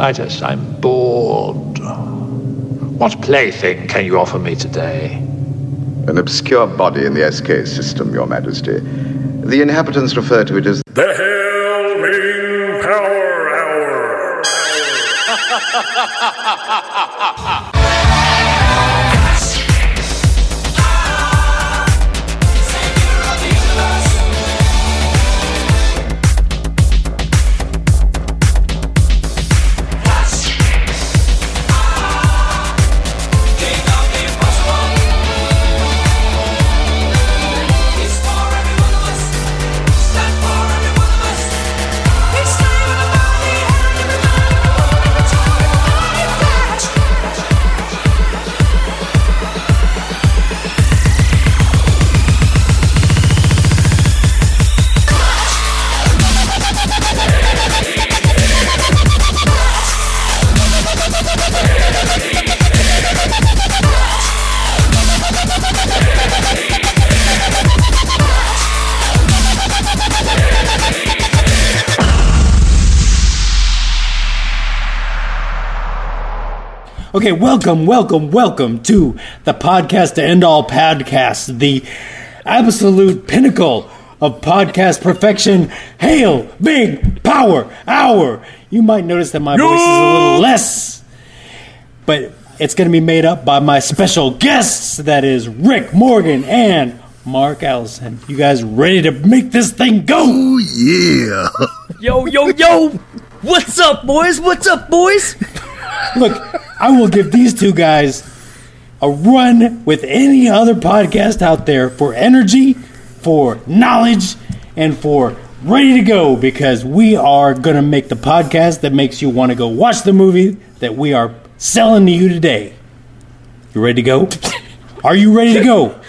slightest. I'm bored. What plaything can you offer me today? An obscure body in the SK system, Your Majesty. The inhabitants refer to it as the Hail Ming Power Hour. Okay, welcome, welcome, welcome to the podcast to end all podcasts, the absolute pinnacle of podcast perfection. Hail, big power, hour. You might notice that my voice is a little less, but it's going to be made up by my special guests. That is Rick Morgan and Mark Allison. You guys ready to make this thing go? Oh, yeah. yo, yo, yo. What's up, boys? What's up, boys? Look, I will give these two guys a run with any other podcast out there for energy, for knowledge, and for ready to go because we are going to make the podcast that makes you want to go watch the movie that we are selling to you today. You ready to go? Are you ready to go?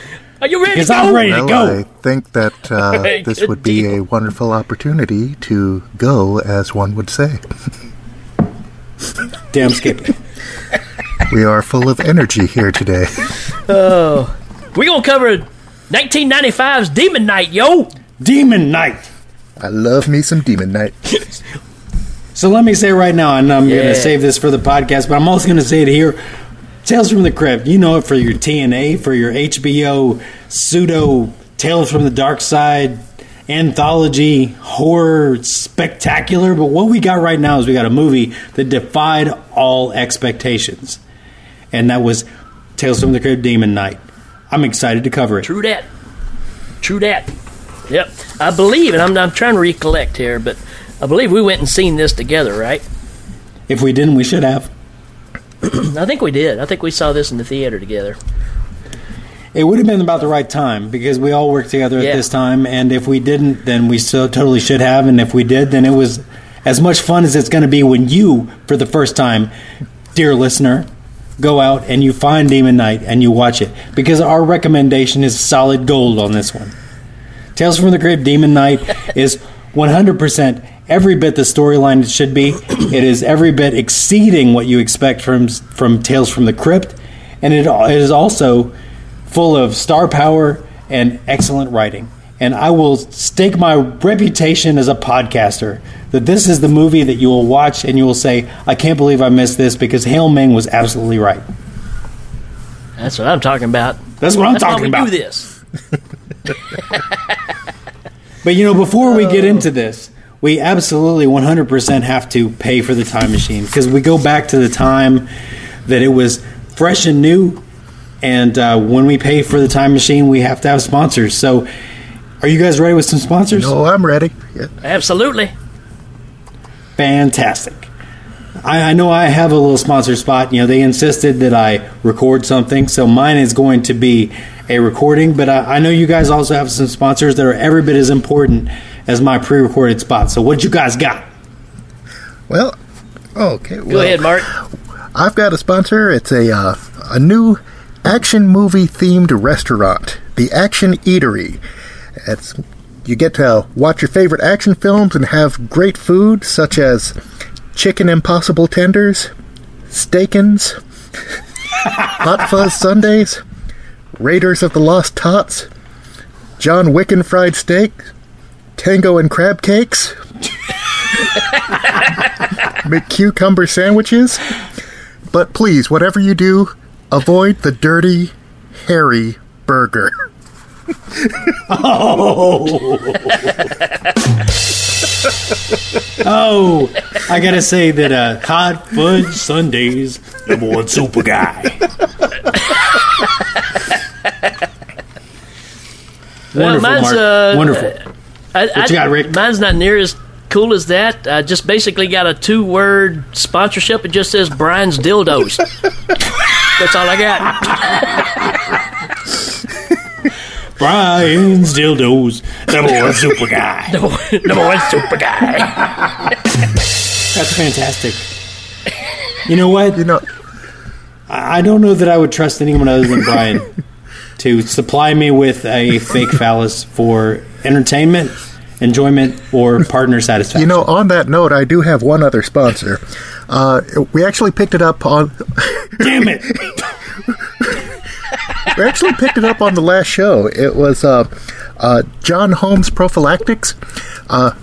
Are you ready Because to go? I'm ready to go. I think that uh, Hey, this would be deal. a wonderful opportunity to go, as one would say. Damn, skip it. We are full of energy here today. Oh, we gonna cover 1995's Demon Knight, yo. Demon Knight. I love me some Demon Knight. So let me say right now, and I'm gonna save this for the podcast, but I'm also going to say it here. Tales from the Crypt. You know it for your TNA, for your HBO pseudo Tales from the Dark Side anthology horror spectacular. But what we got right now is we got a movie that defied all expectations, and that was Tales from the Crypt Demon Night. I'm excited to cover it. True that. True that. Yep. I believe, and I'm, I'm trying to recollect here, but I believe we went and seen this together, right? If we didn't, we should have. I think we did. I think we saw this in the theater together. It would have been about the right time because we all worked together at Yeah. this time, and if we didn't, then we so totally should have, and if we did, then it was as much fun as it's going to be when you, for the first time, dear listener, go out and you find Demon Knight and you watch it because our recommendation is solid gold on this one. Tales from the Crypt Demon Knight is 100% every bit the storyline it should be. It is every bit exceeding what you expect from from Tales from the Crypt, and it, it is also full of star power and excellent writing. And I will stake my reputation as a podcaster that this is the movie that you will watch and you will say, I can't believe I missed this because Hail Ming was absolutely right. That's what I'm talking about. That's what I'm That's talking about. do this. But you know, before we get oh. into this, we absolutely 100% have to pay for the time machine because we go back to the time that it was fresh and new. And uh, when we pay for the time machine, we have to have sponsors. So, are you guys ready with some sponsors? Oh, I'm ready. Yeah. Absolutely. Fantastic. I, I know I have a little sponsor spot. You know, they insisted that I record something, so mine is going to be a recording. But I, I know you guys also have some sponsors that are every bit as important as my pre-recorded spot. So, what you guys got? Well, okay. Go ahead, Mark. I've got a sponsor. It's a uh, a new action movie themed restaurant, the Action Eatery. It's you get to watch your favorite action films and have great food such as chicken impossible tenders, steakins, hot fuzz sundaes, Raiders of the Lost Tots, John Wick and fried steak, tango and crab cakes, McCucumber sandwiches. But please, whatever you do, avoid the dirty, hairy burger. Oh, oh, I gotta say that uh, hot fudge Sundays, number one super guy. Well, Wonderful, mine's, Mark. uh, Wonderful. I, What you got, Rick? Mine's not near as cool as that. I just basically got a two word sponsorship. It just says Brian's Dildos. That's all I got. Brian's dildos, number one super guy. Number one super guy. That's fantastic. You know what? You know, I I don't know that I would trust anyone other than Brian to supply me with a fake phallus for entertainment, enjoyment, or partner satisfaction. you know. On that note, I do have one other sponsor. Uh, we actually picked it up on. damn it! We actually picked it up on the last show. It was uh, uh, John Holmes prophylactics. Uh,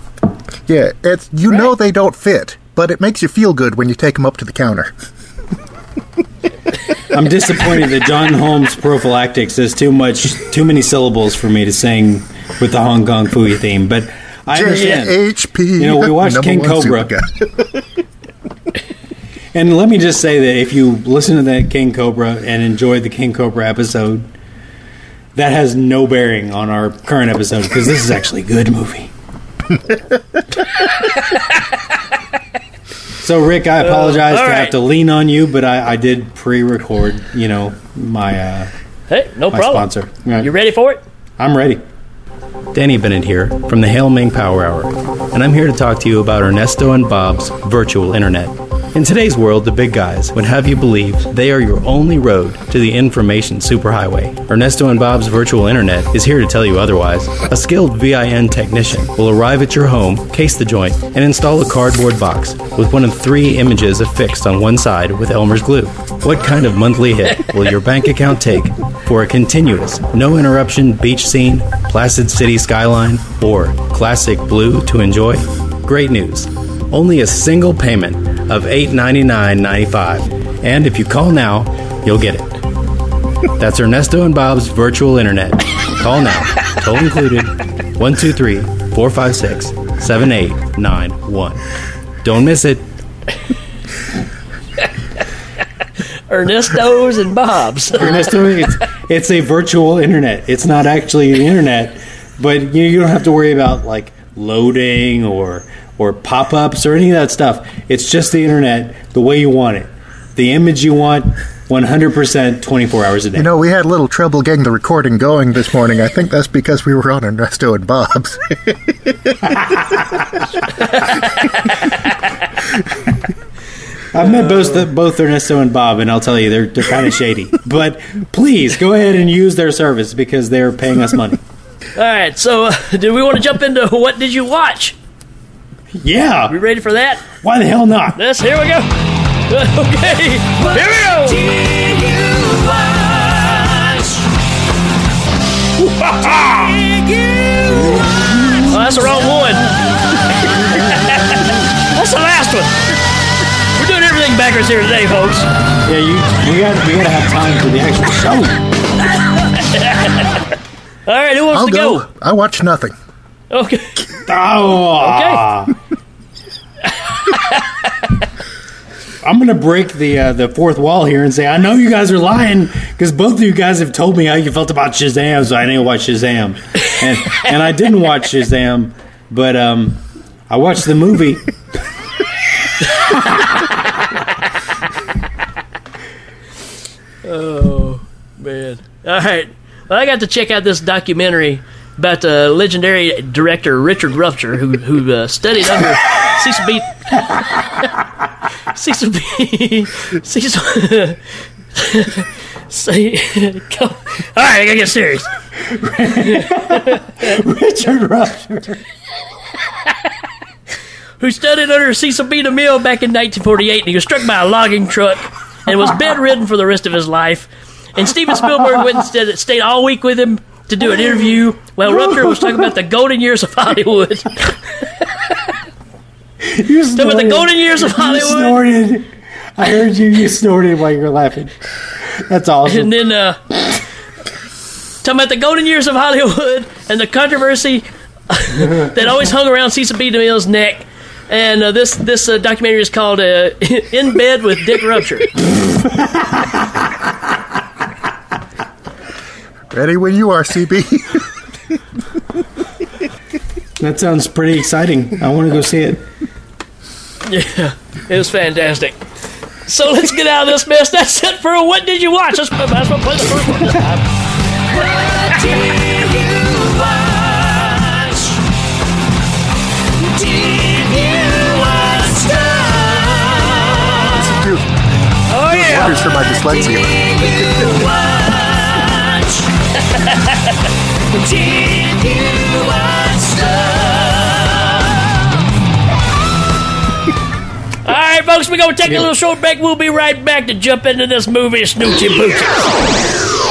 yeah, it's you know they don't fit, but it makes you feel good when you take them up to the counter. I'm disappointed that John Holmes prophylactics is too much, too many syllables for me to sing with the Hong Kong Phooey theme. But I understand. JHP. You know, we watched King one Cobra. And let me just say that if you listen to that King Cobra and enjoy the King Cobra episode, that has no bearing on our current episode because this is actually a good movie. so, Rick, I apologize all to have to lean on you, but I, I did pre-record, you know, my uh, Hey, no my problem. sponsor. Right. You ready for it? I'm ready. Danny Bennett here from the Hail Ming Power Hour, and I'm here to talk to you about Ernesto and Bob's virtual internet. In today's world, the big guys would have you believe they are your only road to the information superhighway. Ernesto and Bob's virtual internet is here to tell you otherwise. A skilled VIN technician will arrive at your home, case the joint, and install a cardboard box with one of three images affixed on one side with Elmer's glue. What kind of monthly hit will your bank account take for a continuous, no interruption beach scene, placid city skyline, or classic blue to enjoy? Great news. Only a single payment of $899.95. And if you call now, you'll get it. That's Ernesto and Bob's virtual internet. Call now. Toll included 123 456 7891. Don't miss it. Ernesto's and Bob's. Ernesto, it's, it's a virtual internet. It's not actually the internet, but you, you don't have to worry about like loading or or pop ups or any of that stuff. It's just the internet the way you want it, the image you want, 100% 24 hours a day. You know, we had a little trouble getting the recording going this morning. I think that's because we were on Ernesto and Bob's. I've met both the, both Ernesto and Bob, and I'll tell you they're they're kind of shady. But please go ahead and use their service because they're paying us money. All right, so uh, do we want to jump into what did you watch? Yeah, We ready for that? why the hell not? Yes, here we go. Okay, here we go. Oh, that's the wrong one. that's the last one. We're doing everything backwards here today, folks. Yeah, you we got we got to have time for the actual show. All right, who wants I'll to go. go? I watch nothing. Okay. Oh, I'm gonna break the uh, the fourth wall here and say I know you guys are lying because both of you guys have told me how you felt about Shazam, so I didn't watch Shazam, and and I didn't watch Shazam, but um, I watched the movie. Oh man. All right. Well, I got to check out this documentary about the legendary director Richard Rupture, who who uh, studied under Cecil B. Cecil B. Cecil. Say, come. All right, I gotta get serious. Richard Rusher. Who studied under Cecil B. DeMille back in 1948, and he was struck by a logging truck and was bedridden for the rest of his life. And Steven Spielberg went and stayed all week with him to do an interview while Rupture was talking about the golden years of Hollywood. You Talking about the golden years of You Hollywood. snorted. I heard you. You snorted while you were laughing. That's awesome. And then uh, talking about the golden years of Hollywood and the controversy that always hung around Cecil B. DeMille's neck. And uh, this this uh, documentary is called uh, "In Bed with Dick Rupture." Ready when you are, CB. That sounds pretty exciting. I want to go see it. Yeah, it was fantastic. So let's get out of this mess. That's it for a what did you watch? Let's, let's play the first one this time. Dude, Oh yeah. wonders for my dyslexia. All right, folks, we're going to take a little short break. We'll be right back to jump into this movie, Snoochie Boochie.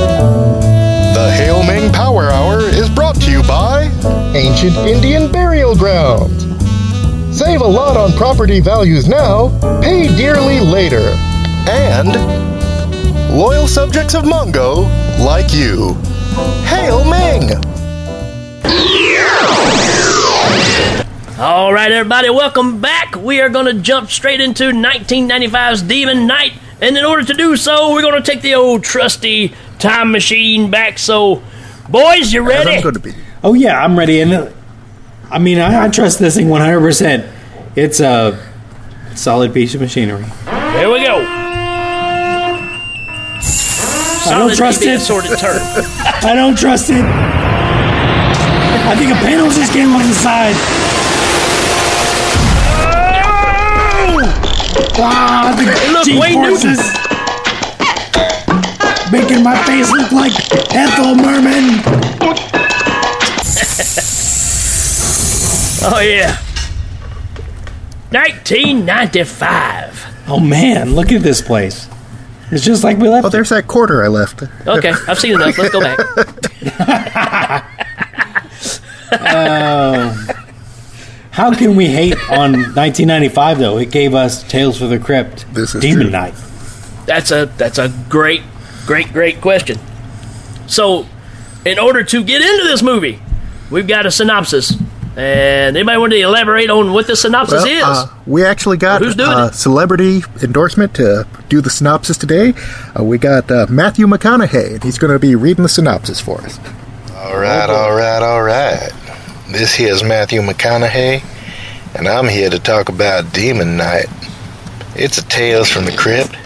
The Hail Ming Power Hour is brought to you by Ancient Indian Burial Ground. Save a lot on property values now, pay dearly later. And loyal subjects of Mungo like you. Hail Ming! All right, everybody, welcome back. We are going to jump straight into 1995's Demon Knight. And in order to do so, we're going to take the old trusty time machine back. So, boys, you As ready? I'm going to be. Oh yeah, I'm ready. And uh, I mean, I, I trust this thing 100. percent It's a solid piece of machinery. Here we go. I don't trust it. Sorted term. I don't trust it. I think a panel just came on the side. Ah, the look, G forces. Making my face look like Ethel Merman. Oh, yeah. 1995. Oh man, look at this place. It's just like we left. Oh, it. there's that quarter I left. Okay, I've seen enough. Let's go back. Um, how can we hate on 1995 though? It gave us Tales for the Crypt, This is Demon true. Knight. That's a that's a great, great, great question. So, in order to get into this movie, we've got a synopsis. And anybody want to elaborate on what the synopsis Well, is? uh, we actually got Who's doing a it? celebrity endorsement to do the synopsis today. Uh, we got uh, Matthew McConaughey, and he's going to be reading the synopsis for us. All right, all right, all right. This here's Matthew McConaughey, and I'm here to talk about Demon Knight. It's a Tales from the Crypt,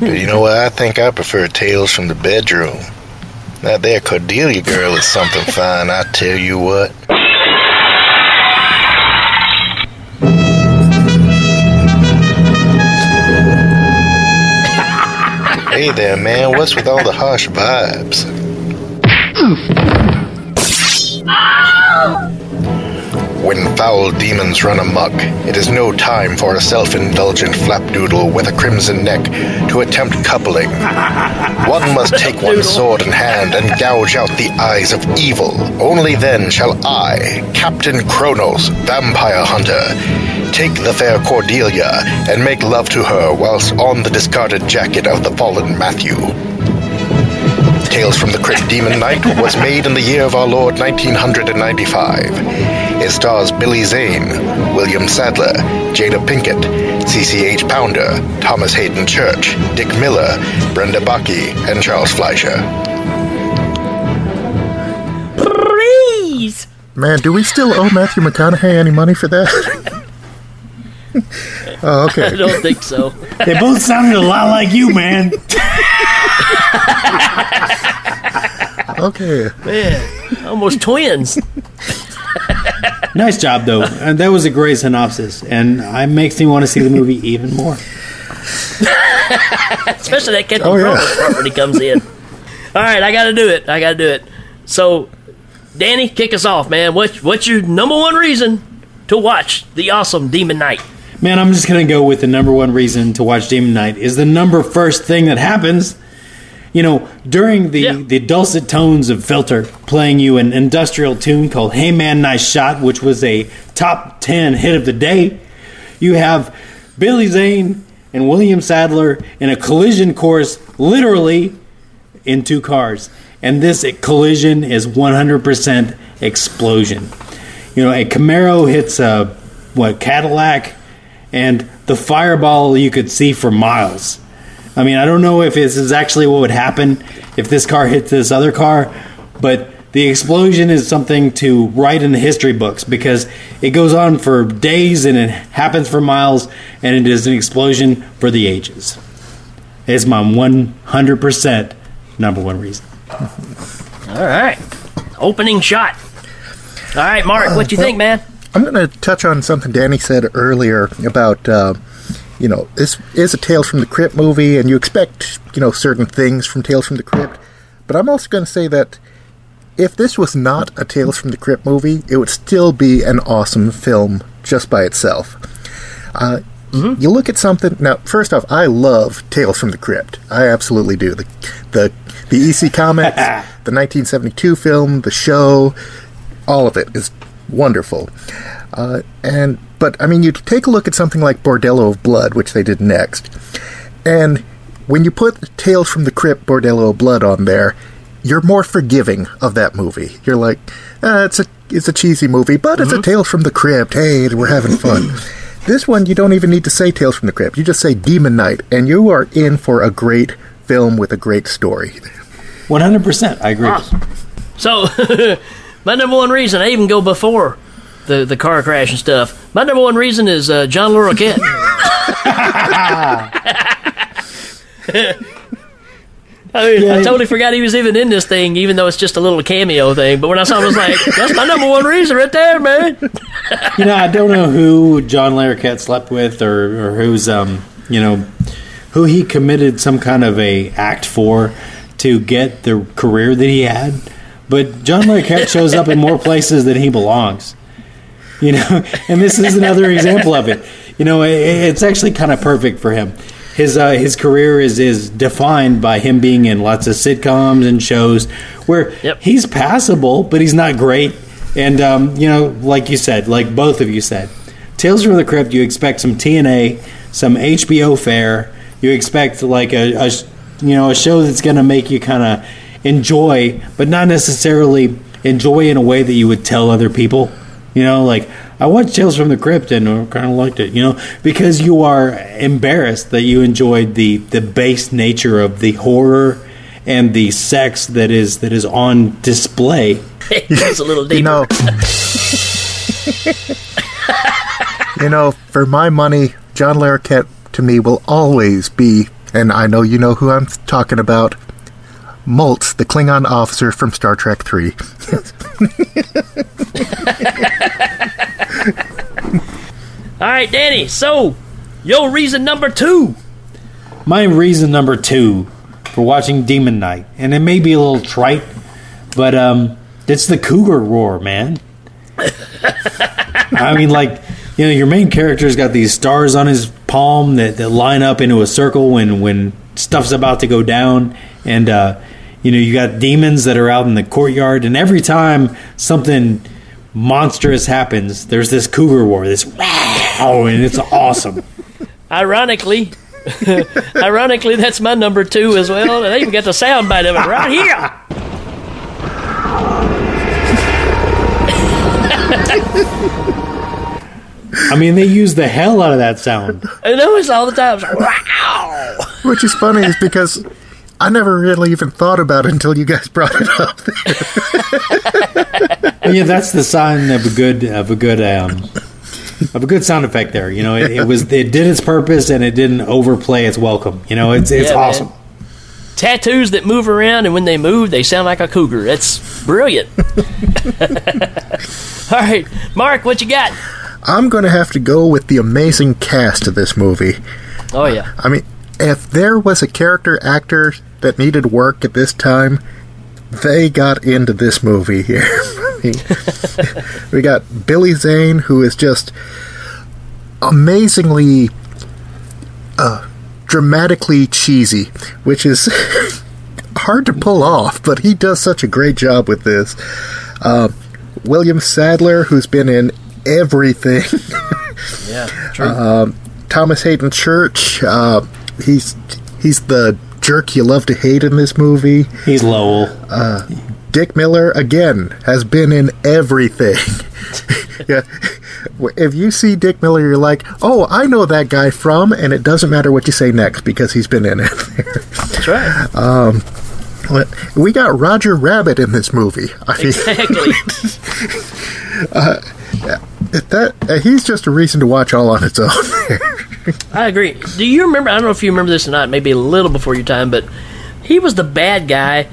but you know what? I think I prefer Tales from the Bedroom. That there Cordelia girl is something fine, I tell you what. Hey there, man. What's with all the harsh vibes? Hmm. Oh! When foul demons run amok, it is no time for a self-indulgent flapdoodle with a crimson neck to attempt coupling. One must take one's sword in hand and gouge out the eyes of evil. Only then shall I, Captain Kronos, vampire hunter, take the fair Cordelia and make love to her whilst on the discarded jacket of the fallen Matthew. Tales from the Crypt Demon Knight was made in the year of our Lord 1995. It stars Billy Zane, William Sadler, Jada Pinkett, CCH Pounder, Thomas Hayden Church, Dick Miller, Brenda Bakke, and Charles Fleischer. Please. Man, do we still owe Matthew McConaughey any money for that? oh, okay. I don't think so. They both sounded a lot like you, man. Okay. Man, almost twins. nice job, though. And that was a great synopsis, and it makes me want to see the movie even more. Especially that Captain Oh, yeah. Kronos part when he comes in. All right, I got to do it. I got to do it. So, Danny, kick us off, man. What, what's your number one reason to watch the awesome Demon Knight? Man, I'm just gonna go with the number one reason to watch Demon Knight is the number first thing that happens, you know, during the, Yeah. the dulcet tones of Filter playing you an industrial tune called Hey Man, Nice Shot, which was a top 10 hit of the day, you have Billy Zane and William Sadler in a collision course, literally in two cars. And this collision is 100% explosion. You know, a Camaro hits a what Cadillac, and the fireball you could see for miles. I mean, I don't know if this is actually what would happen if this car hit this other car, but the explosion is something to write in the history books because it goes on for days and it happens for miles, and it is an explosion for the ages. It's my 100% number one reason. All right. Opening shot. All right, Mark, what do you think, man? I'm going to touch on something Danny said earlier about, uh, you know, this is a Tales from the Crypt movie, and you expect, you know, certain things from Tales from the Crypt. But I'm also going to say that if this was not a Tales from the Crypt movie, it would still be an awesome film just by itself. Uh, You look at something now. First off, I love Tales from the Crypt. I absolutely do. The the the EC comics, the 1972 film, the show, all of it is wonderful. Uh, and but I mean, you take a look at something like Bordello of Blood, which they did next, and when you put Tales from the Crypt, Bordello of Blood on there, you're more forgiving of that movie. You're like, ah, it's a it's a cheesy movie, but it's a Tales from the Crypt. Hey, we're having fun. this one, you don't even need to say Tales from the Crypt. You just say Demon Knight, and you are in for a great film with a great story. 100%. I agree. So, my number one reason, I even go before the, the car crash and stuff. My number one reason is uh, John Larroquette. I mean, I totally forgot he was even in this thing, even though it's just a little cameo thing. But when I saw him, I was like, that's my number one reason right there, man. you know, I don't know who John Larroquette slept with, or, or who's um, you know, who he committed some kind of a act for to get the career that he had. But John Larroquette shows up in more places than he belongs. You know, and this is another example of it. You know, it, it's actually kind of perfect for him. His uh, his career is is defined by him being in lots of sitcoms and shows where Yep. he's passable, but he's not great. And um, you know, like you said, like both of you said, Tales from the Crypt. You expect some TNA, some HBO fare. You expect like a, a you know a show that's going to make you kind of enjoy, but not necessarily enjoy in a way that you would tell other people. You know, like I watched Tales from the Crypt and I kind of liked it. You know, because you are embarrassed that you enjoyed the the base nature of the horror and the sex that is that is on display. it's a little deeper. You know, you know, for my money, John Larroquette to me will always be, and I know you know who I'm talking about, Maltz, the Klingon officer from Star Trek Three. All right, Danny. So, your reason number two. My reason number two for watching Demon Knight, and it may be a little trite, but um, it's the cougar roar, man. I mean, like you know, your main character's got these stars on his palm that, that line up into a circle when when stuff's about to go down, and uh, you know you got demons that are out in the courtyard, and every time something monstrous happens, there's this cougar war, this wow, and it's awesome. Ironically, ironically, that's my number two as well. And they even got the sound bite of it right here. I mean, they use the hell out of that sound. I know it's all the time. It's like, wow. Which is funny, is because I never really even thought about it until you guys brought it up. yeah, that's the sign of a good of a good um, of a good sound effect. There, you know, it, it was it did its purpose and it didn't overplay its welcome. You know, it's it's Yeah, man. awesome. Tattoos that move around, and when they move, they sound like a cougar. That's brilliant. all right, Mark, what you got? I'm going to have to go with the amazing cast of this movie. Oh yeah, I mean, if there was a character actor that needed work at this time, they got into this movie here. I mean, we got Billy Zane, who is just amazingly uh, dramatically cheesy, which is hard to pull off, but he does such a great job with this. Uh, William Sadler, who's been in everything. Yeah, true. Um, Thomas Hayden Church, uh, he's he's the jerk you love to hate in this movie. He's Lowell. Uh, Dick Miller again has been in everything. yeah. If you see Dick Miller, you're like, "Oh, I know that guy from," and it doesn't matter what you say next because he's been in it. That's right. um, we got Roger Rabbit in this movie. I mean, Exactly. uh, that uh, he's just a reason to watch all on its own. I agree. Do you remember? I don't know if you remember this or not. Maybe a little before your time, but he was the bad guy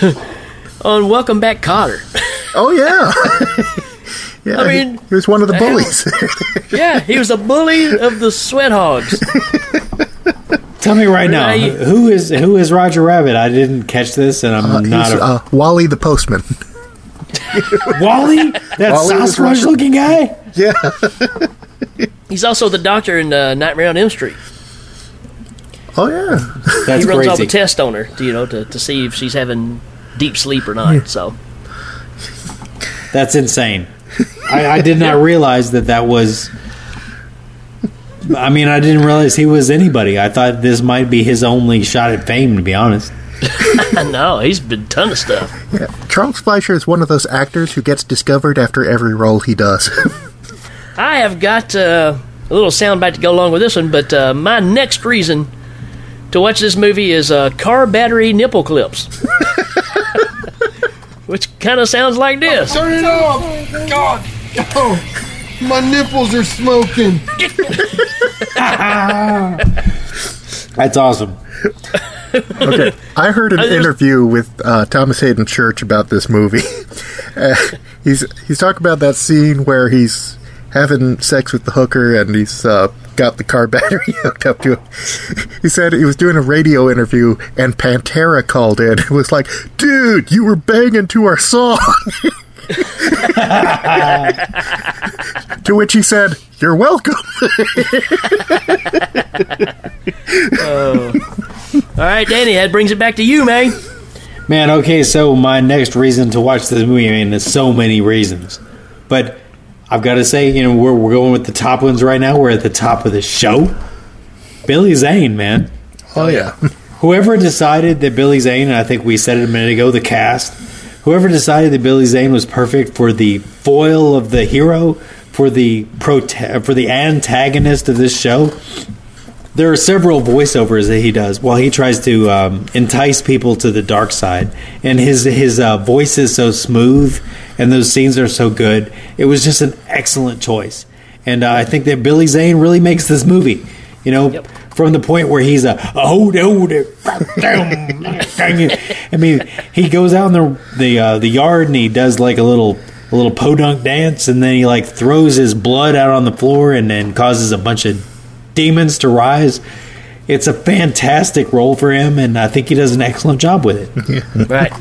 on Welcome Back, Kotter. oh yeah. yeah, I mean, he, he was one of the bullies. yeah, he was a bully of the sweat hogs. Tell me right now, who is who is Roger Rabbit? I didn't catch this, and I'm Uh, not he's, a uh, Wally the postman. Wally. That Wally was Sasquatch looking guy. Yeah. He's also the doctor in uh, Nightmare on Elm Street. Oh yeah. That's he runs all the tests on her, to, you know, to, to see if she's having deep sleep or not. So That's insane. I, I did not realize that that was. I mean, I didn't realize he was anybody. I thought this might be his only shot at fame, to be honest. no, he's been ton of stuff. Yeah. Charles Fleischer is one of those actors who gets discovered after every role he does. I have got uh, a little soundbite to go along with this one, but uh, my next reason to watch this movie is uh, car battery nipple clips. Which kind of sounds like this. Turn it off! God! Oh, my nipples are smoking. That's awesome. okay. I heard an interview with uh, Thomas Hayden Church about this movie. Uh, he's he's talking about that scene where he's having sex with the hooker and he's uh, got the car battery hooked up to him. He said he was doing a radio interview and Pantera called in. It was like, dude, you were banging to our song. to which he said, "You're welcome." Oh. All right, Danny, that brings it back to you, man. Man, okay, so my next reason to watch this movie, I mean, there's so many reasons. But I've got to say, you know, we're, we're going with the top ones right now. We're at the top of the show. Billy Zane, man. oh yeah. Whoever decided that Billy Zane, and I think we said it a minute ago, the cast, whoever decided that Billy Zane was perfect for the foil of the hero, for the prote- for the antagonist of this show, there are several voiceovers that he does while he tries to um, entice people to the dark side, and his his uh, voice is so smooth, and those scenes are so good. It was just an excellent choice, and uh, I think that Billy Zane really makes this movie. You know, from the point where he's a oh no, I mean, he goes out in the the uh, the yard and he does like a little a little podunk dance, and then he like throws his blood out on the floor and then causes a bunch of demons to rise. It's a fantastic role for him, and I think he does an excellent job with it. Right.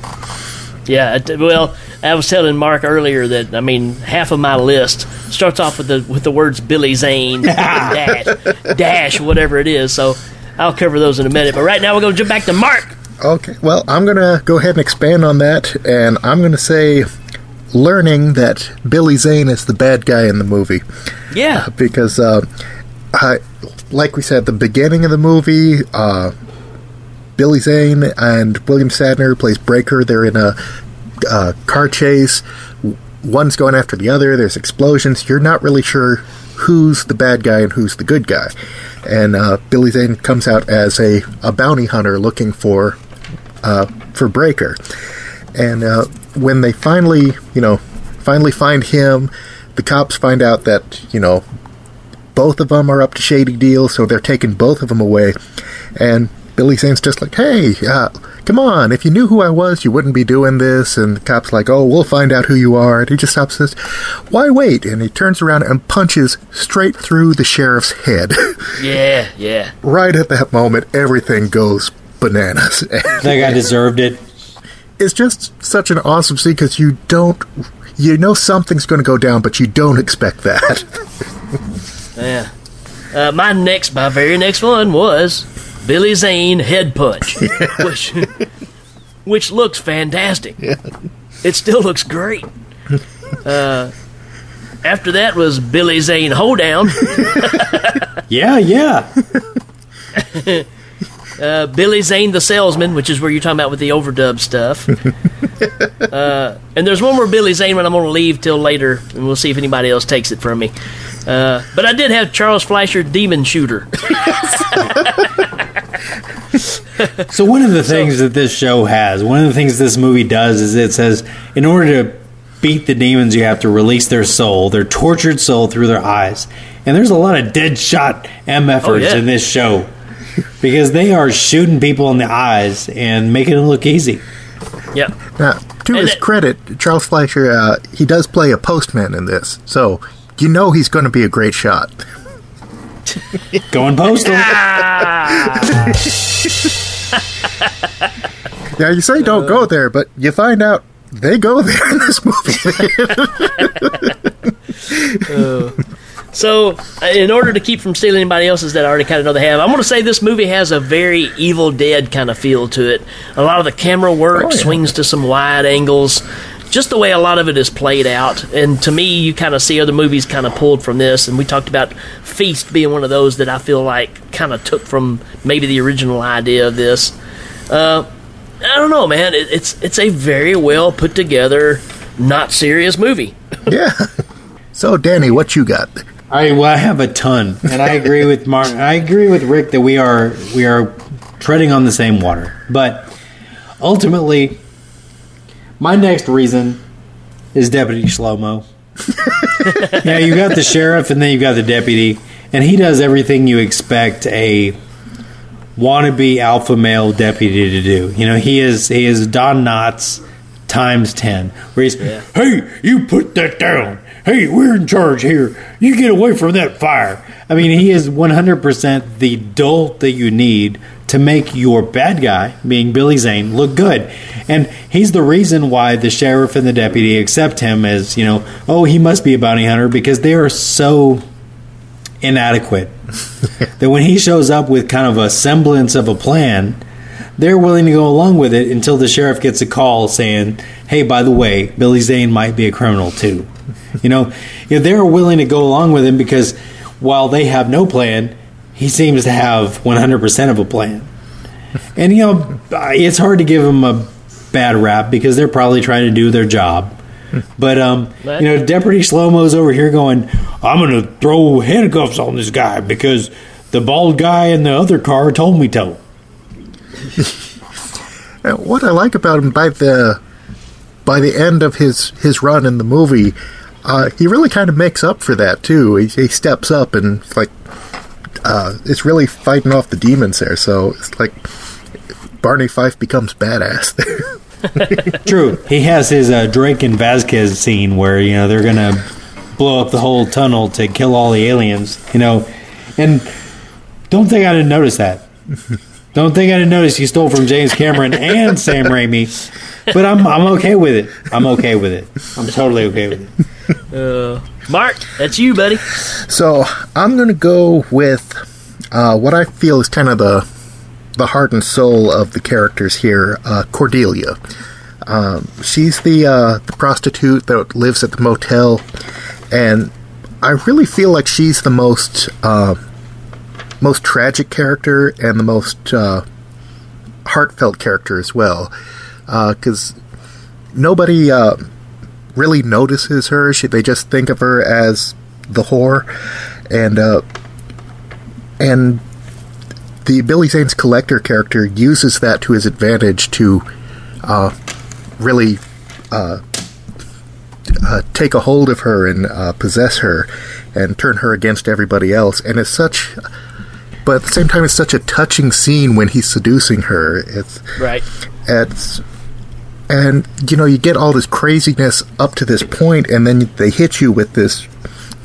Yeah. Well, I was telling Mark earlier that I mean half of my list starts off with the with the words Billy Zane, dash, dash, whatever it is. So I'll cover those in a minute. But right now we're going to jump back to Mark. Okay, well, I'm going to go ahead and expand on that, and I'm going to say learning that Billy Zane is the bad guy in the movie. Yeah. Because, uh, I, like we said at the beginning of the movie, uh, Billy Zane and William Sadler plays Breaker. They're in a uh, car chase. One's going after the other. There's explosions. You're not really sure who's the bad guy and who's the good guy. And uh, Billy Zane comes out as a, a bounty hunter looking for uh, for Breaker. And uh, when they finally, you know, finally find him, the cops find out that you know both of them are up to shady deals, so they're taking both of them away. And Billy Zane's just like, "Hey, uh, come on! If you knew who I was, you wouldn't be doing this." And the cop's like, "Oh, we'll find out who you are." And he just stops and says, "Why wait?" And he turns around and punches straight through the sheriff's head. Yeah. Yeah. right at that moment, everything goes bananas. That guy deserved it. it's just such an awesome scene because you don't, you know, something's going to go down, but you don't expect that. Yeah. Uh, my next, my very next one was Billy Zane head punch, which which looks fantastic. Yeah. It still looks great. Uh, after that was Billy Zane Hoedown. Yeah, yeah. uh, Billy Zane the Salesman, which is where you're talking about with the overdub stuff. uh, and there's one more Billy Zane when I'm going to leave till later, and we'll see if anybody else takes it from me. Uh, but I did have Charles Fleischer Demon Shooter. So one of the things that this show has, one of the things this movie does is it says in order to beat the demons you have to release their soul, their tortured soul through their eyes. And there's a lot of dead shot MFers Oh, yeah. in this show. Because they are shooting people in the eyes and making it look easy. Yep. Now, to And his it- credit, Charles Fleischer, uh, he does play a postman in this, so you know he's going to be a great shot. Going postal. yeah, you say don't go there, but you find out they go there in this movie. So, uh, in order to keep from stealing anybody else's that I already kind of know they have, I'm going to say this movie has a very Evil Dead kind of feel to it. A lot of the camera work Oh, yeah. swings to some wide angles, just the way a lot of it is played out. And to me, you kind of see other movies kind of pulled from this. And we talked about Feast being one of those that I feel like kind of took from maybe the original idea of this. Uh, I don't know, man. It, it's it's a very well put together, not serious movie. yeah. So, Danny, what you got? All right, well, I have a ton, and I agree with Mark. I agree with Rick that we are we are treading on the same water. But ultimately, my next reason is Deputy Shlomo. yeah, you got the sheriff, and then you got the deputy, and he does everything you expect a wannabe alpha male deputy to do. You know, he is he is Don Knotts times ten, where he's hey, you put that down. Hey, we're in charge here. You get away from that fire. I mean, he is one hundred percent the dolt that you need to make your bad guy, being Billy Zane, look good. And he's the reason why the sheriff and the deputy accept him as, you know, oh, he must be a bounty hunter because they are so inadequate that when he shows up with kind of a semblance of a plan, they're willing to go along with it until the sheriff gets a call saying, "Hey, by the way, Billy Zane might be a criminal too." You know, if they're willing to go along with him because while they have no plan, he seems to have 100% of a plan. And you know, it's hard to give him a bad rap because they're probably trying to do their job. But um, you know, Deputy Shlomo's over here going, "I'm going to throw handcuffs on this guy because the bald guy in the other car told me to." What I like about him by the by the end of his his run in the movie, uh, he really kind of makes up for that too. He, he steps up and like uh, it's really fighting off the demons there. So it's like Barney Fife becomes badass there. True. He has his uh, Drake and Vasquez scene where you know they're gonna blow up the whole tunnel to kill all the aliens. You know, and don't think I didn't notice that. Don't think I didn't notice he stole from James Cameron and Sam Raimi. But I'm I'm okay with it. I'm okay with it. I'm totally okay with it. Uh, Mark, that's you, buddy. So I'm going to go with uh, what I feel is kind of the the heart and soul of the characters here, uh, Cordelia. Um, she's the uh, the prostitute that lives at the motel, and I really feel like she's the most uh, most tragic character and the most uh, heartfelt character as well, because nobody uh, really notices her. She, they just think of her as the whore, and uh, and the Billy Zane's collector character uses that to his advantage to uh, really uh, uh, take a hold of her and uh, possess her and turn her against everybody else. And it's such, but at the same time, it's such a touching scene when he's seducing her. It's Right. it's and you know you get all this craziness up to this point and then they hit you with this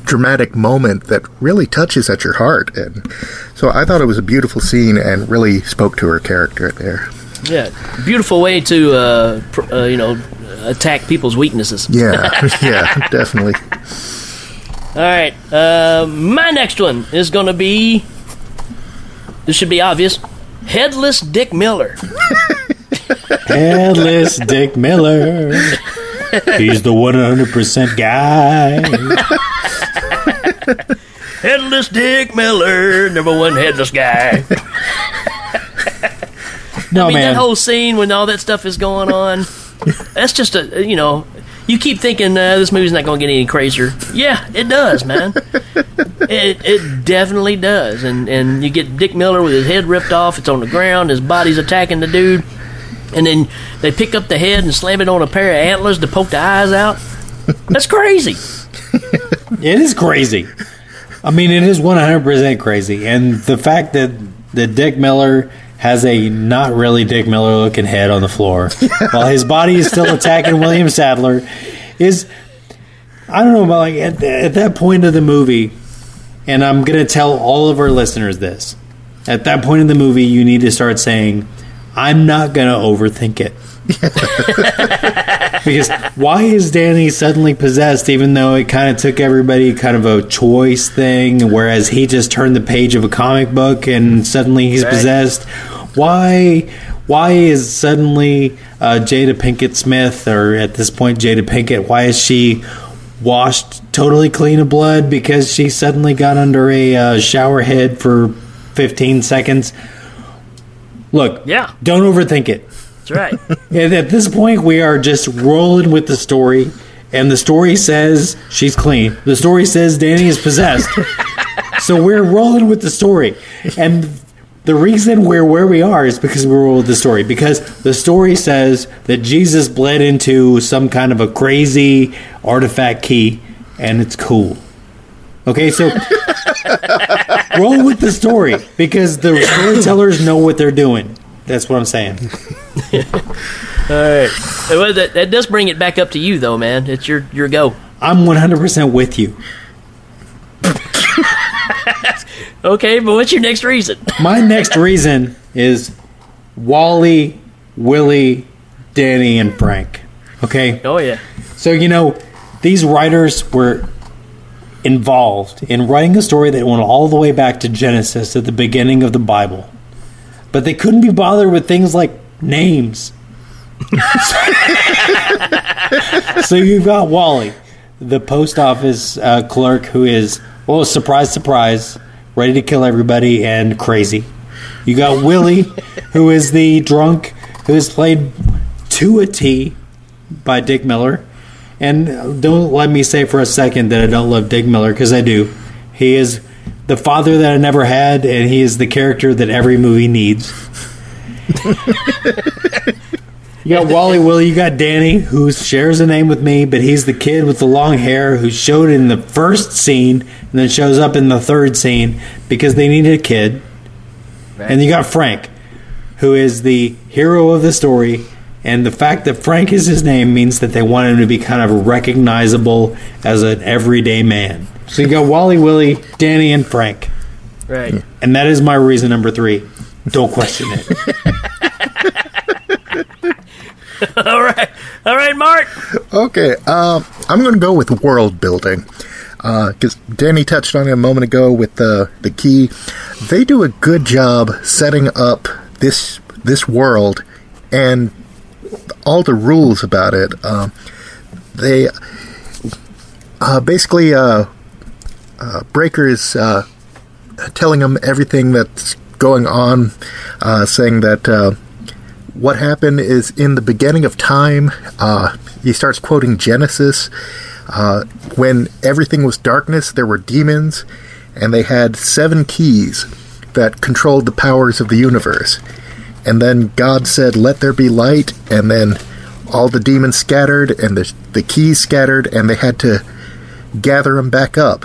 dramatic moment that really touches at your heart and so i thought it was a beautiful scene and really spoke to her character there Yeah. Beautiful way to, uh, pr- uh, you know, attack people's weaknesses. yeah yeah definitely All right. Uh, my next one is going to be. This should be obvious. Headless Dick Miller. Headless Dick Miller. He's the 100% guy. Headless Dick Miller, number one headless guy. No, I mean, man. that whole scene when all that stuff is going on, that's just a, you know, you keep thinking uh, this movie's not going to get any crazier. Yeah, it does, man. it, it definitely does. And, and you get Dick Miller with his head ripped off, it's on the ground, his body's attacking the dude. And then they pick up the head and slam it on a pair of antlers to poke the eyes out. That's crazy. It is crazy. I mean, it is 100% crazy. And the fact that, that Dick Miller has a not really Dick Miller looking head on the floor while his body is still attacking William Sadler is. I don't know about like at, at that point of the movie, and I'm going to tell all of our listeners this. At that point in the movie, you need to start saying, I'm not going to overthink it. because why is Danny suddenly possessed even though it kind of took everybody kind of a choice thing whereas he just turned the page of a comic book and suddenly he's Right. possessed why why is suddenly uh, Jada Pinkett Smith or at this point Jada Pinkett why is she washed totally clean of blood because she suddenly got under a uh, shower head for 15 seconds look Yeah. don't overthink it That's right. and at this point, we are just rolling with the story, and the story says she's clean. The story says Danny is possessed. so we're rolling with the story. And the reason we're where we are is because we roll with the story. Because the story says that Jesus bled into some kind of a crazy artifact key, and it's cool. Okay, so roll with the story because the storytellers know what they're doing. That's what I'm saying. All right. Well, that, that does bring it back up to you, though, man. It's your your go. I'm 100% with you. Okay, but what's your next reason? My next reason is Wally, Willie, Danny, and Frank. Okay? Oh yeah. So, you know, these writers were involved in writing a story that went all the way back to Genesis at the beginning of the Bible. But they couldn't be bothered with things like names. so you've got Wally, the post office uh, clerk who is, well, surprise, surprise, ready to kill everybody and crazy. You got Willie, who is the drunk who is played to a T by Dick Miller. And don't let me say for a second that I don't love Dick Miller because I do. He is the father that I never had, and he is the character that every movie needs. you got Wally Willie, you got Danny, who shares a name with me, but he's the kid with the long hair who showed in the first scene and then shows up in the third scene because they needed a kid. And you got Frank, who is the hero of the story. And the fact that Frank is his name means that they want him to be kind of recognizable as an everyday man. So you got Wally, Willie, Danny, and Frank. Right. And that is my reason number three. Don't question it. All right. All right, Mark. Okay, um, I'm going to go with world building because Danny touched on it a moment ago with the the key. They do a good job setting up this this world and all the rules about it. Um, they uh, basically uh, uh, Brayker is uh, telling them everything that's going on, uh, saying that. Uh, what happened is in the beginning of time, uh, he starts quoting Genesis. Uh, when everything was darkness, there were demons, and they had seven keys that controlled the powers of the universe. And then God said, Let there be light, and then all the demons scattered, and the, the keys scattered, and they had to gather them back up.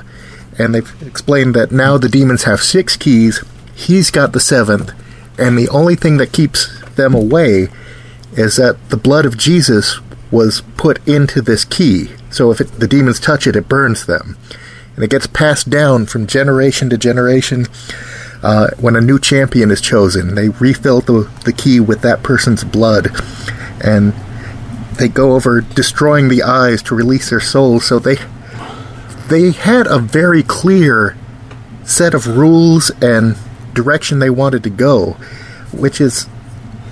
And they've explained that now the demons have six keys, he's got the seventh, and the only thing that keeps them away is that the blood of Jesus was put into this key. So if it, the demons touch it, it burns them. And it gets passed down from generation to generation. Uh, when a new champion is chosen, they refill the, the key with that person's blood. And they go over destroying the eyes to release their souls. So they they had a very clear set of rules and direction they wanted to go, which is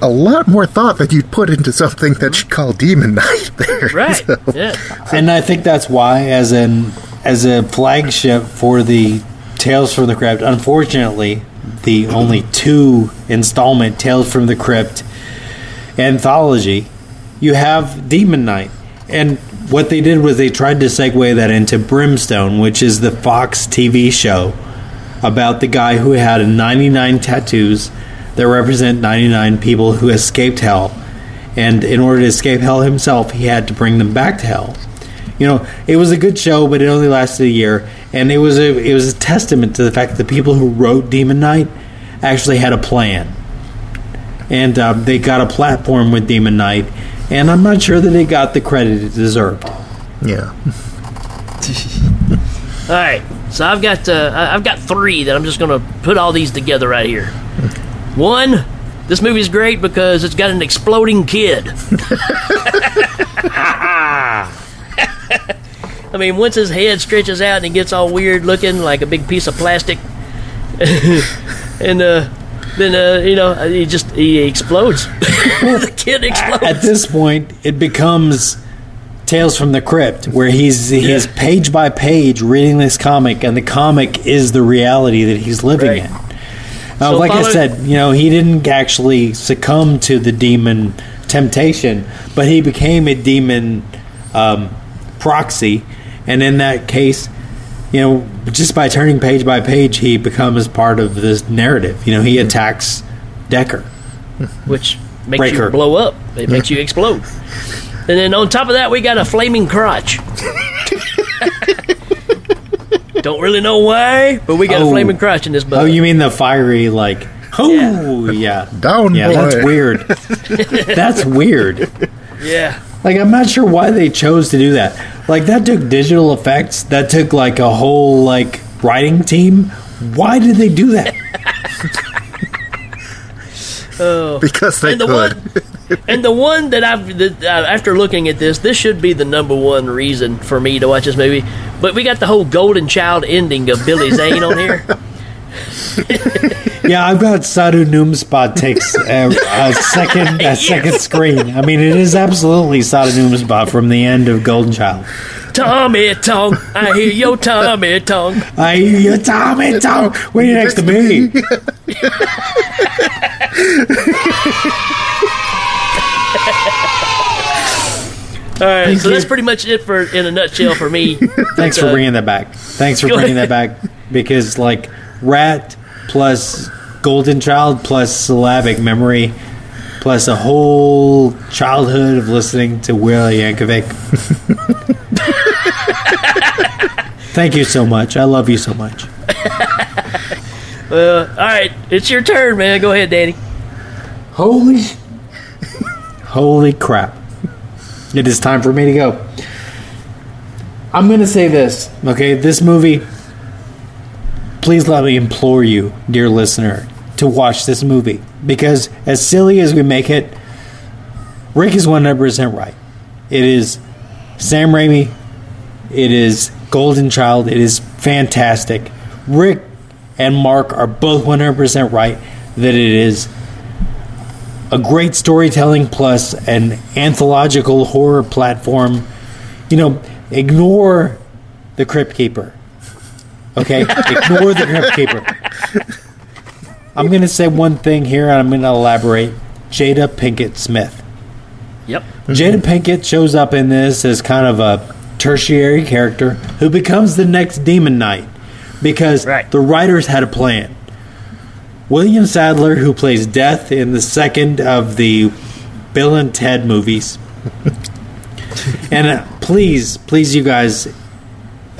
a lot more thought that you'd put into something that you call Demon Knight there. Right. So- Yeah. and I think that's why, as an as a flagship for the Tales from the Crypt, unfortunately, the only two installment Tales from the Crypt anthology, you have Demon Knight, and what they did was they tried to segue that into Brimstone, which is the Fox TV show about the guy who had 99 tattoos that represent 99 people who escaped hell. And in order to escape hell himself, he had to bring them back to hell. You know, it was a good show, but it only lasted a year, and it was a it was a testament to the fact that the people who wrote Demon Knight actually had a plan, and um, they got a platform with Demon Knight, and I'm not sure that it got the credit it deserved. yeah. All right, so I've got uh, I- I've got three that I'm just gonna put all these together right here. One, this movie's great because it's got an exploding kid. I mean, once his head stretches out and he gets all weird looking like a big piece of plastic, and uh, then uh, you know he just he explodes. the kid explodes. At this point, it becomes Tales from the Crypt, where he's he's Yeah. page by page reading this comic, and the comic is the reality that he's living Right. in. Uh, So like I said, you know, he didn't actually succumb to the demon temptation, but he became a demon um, proxy, and in that case, you know, just by turning page by page, he becomes part of this narrative. You know, he hmm. attacks Decker. which makes Brayker. you blow up. It makes you explode. And then on top of that, we got a flaming crotch. Don't really know why, but we got a Oh. flaming crotch in this book. Oh, you mean the fiery like? Oh, yeah. Down, Yeah, boy. that's weird. that's weird. yeah. Like, I'm not sure why they chose to do that. Like, that took digital effects. That took like a whole like writing team. Why did they do that? Because they And the could. one, and the one that I've that, uh, after looking at this, this should be the number one reason for me to watch this movie. But we got the whole Golden Child ending of Billy Zane on here. Yeah, I've got Sardo Numspa takes a, a second a second screen. I mean, it is absolutely Sardo Numspa from the end of Golden Child. Tommy tongue, I hear your Tommy tongue. I hear your Tommy, Tom. you next to me. All right, Thank so you. that's pretty much it for in a nutshell for me. Thanks for Uh, bringing that back. Thanks for bringing ahead. that back because like Rat plus Golden Child plus syllabic memory plus a whole childhood of listening to Will Yankovic. Thank you so much. I love you so much. Uh, all right, it's your turn, man. Go ahead, Danny. Holy Holy crap. It is time for me to go. I'm going to say this, okay? This movie please let me implore you, dear listener, to watch this movie because as silly as we make it, Rick is 100% right. It is Sam Raimi. It is Golden Child. It is fantastic. Rick and Mark are both 100% right that it is a great storytelling plus an anthological horror platform. You know, ignore the Crypt Keeper. Okay? ignore the Crypt Keeper. I'm going to say one thing here and I'm going to elaborate. Jada Pinkett Smith. Yep. Jada Pinkett shows up in this as kind of a tertiary character who becomes the next Demon Knight because Right. the writers had a plan. William Sadler, who plays Death in the second of the Bill and Ted movies, and uh, please, please, you guys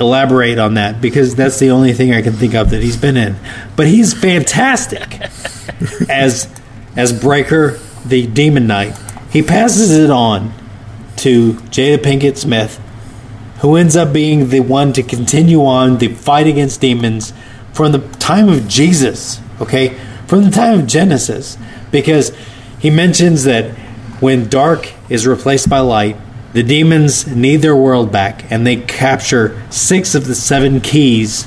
elaborate on that because that's the only thing I can think of that he's been in. But he's fantastic as as Brayker, the Demon Knight. He passes it on to Jada Pinkett Smith, who ends up being the one to continue on the fight against demons from the time of Jesus, okay? From the time of Genesis. Because he mentions that when dark is replaced by light, the demons need their world back and they capture six of the seven keys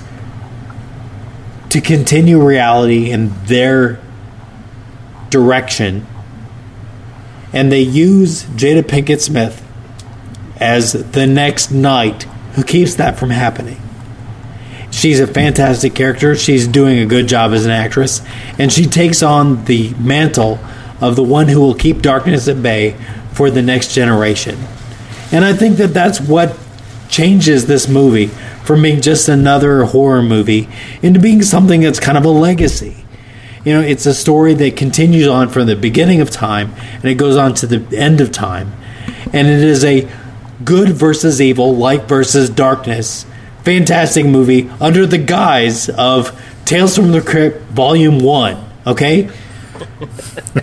to continue reality in their direction and they use Jada Pinkett Smith as the next knight who keeps that from happening. She's a fantastic character. She's doing a good job as an actress, and she takes on the mantle of the one who will keep darkness at bay for the next generation. And I think that that's what changes this movie from being just another horror movie into being something that's kind of a legacy. You know, it's a story that continues on from the beginning of time and it goes on to the end of time. And it is a good versus evil, light versus darkness, fantastic movie under the guise of Tales from the Crypt Volume 1. Okay?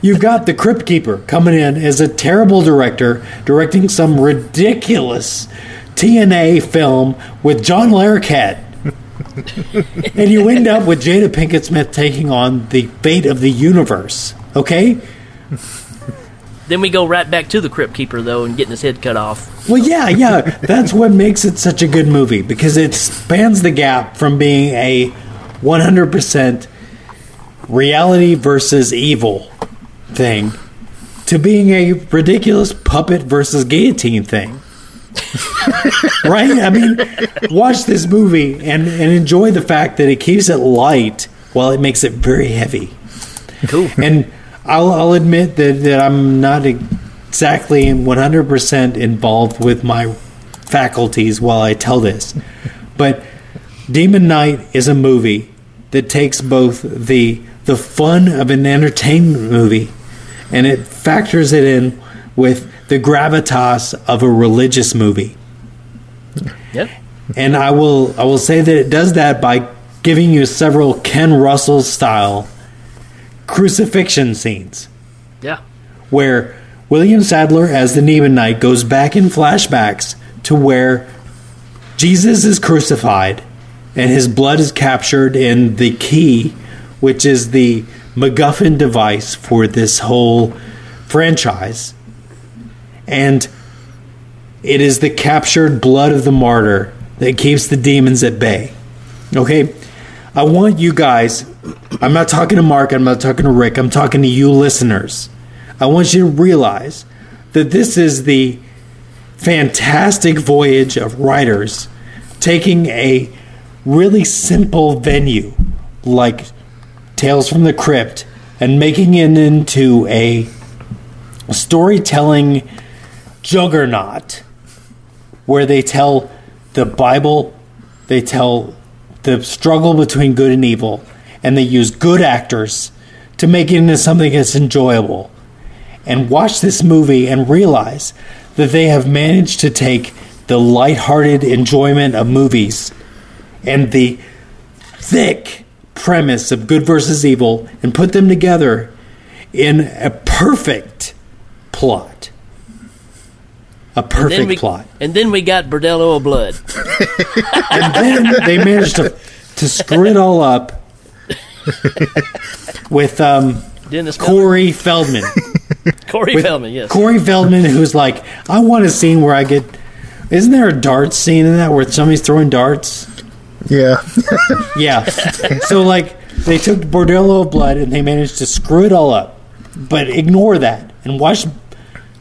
You've got the Crypt Keeper coming in as a terrible director, directing some ridiculous TNA film with John Larroquette. and you end up with Jada Pinkett Smith taking on the fate of the universe. Okay? Then we go right back to the Crypt Keeper though, and getting his head cut off. Well, yeah, yeah. That's what makes it such a good movie because it spans the gap from being a 100% reality versus evil thing to being a ridiculous puppet versus guillotine thing. right? I mean, watch this movie and, and enjoy the fact that it keeps it light while it makes it very heavy. Cool. And I'll, I'll admit that, that I'm not exactly 100% involved with my faculties while I tell this. But Demon Knight is a movie that takes both the the fun of an entertainment movie and it factors it in with the gravitas of a religious movie. Yep. And I will I will say that it does that by giving you several Ken Russell style crucifixion scenes Yeah. where William Sadler as the Demon Knight goes back in flashbacks to where Jesus is crucified and his blood is captured in the key, which is the MacGuffin device for this whole franchise. And it is the captured blood of the martyr that keeps the demons at bay. Okay? I want you guys, I'm not talking to Mark, I'm not talking to Rick, I'm talking to you listeners. I want you to realize that this is the fantastic voyage of writers taking a really simple venue like Tales from the Crypt and making it into a storytelling juggernaut where they tell the Bible, they tell the struggle between good and evil, and they use good actors to make it into something that's enjoyable. And watch this movie and realize that they have managed to take the lighthearted enjoyment of movies and the thick premise of good versus evil and put them together in a perfect plot. A And perfect then we, plot. And then we got Bordello of Blood. And then they managed to to screw it all up with um, Dennis Corey Feldman. Corey With Feldman, yes. Corey Feldman, who's like, I want a scene where I get. Isn't there a dart scene in that where somebody's throwing darts? Yeah. Yeah. so like they took Bordello of Blood and they managed to screw it all up. But ignore that and watch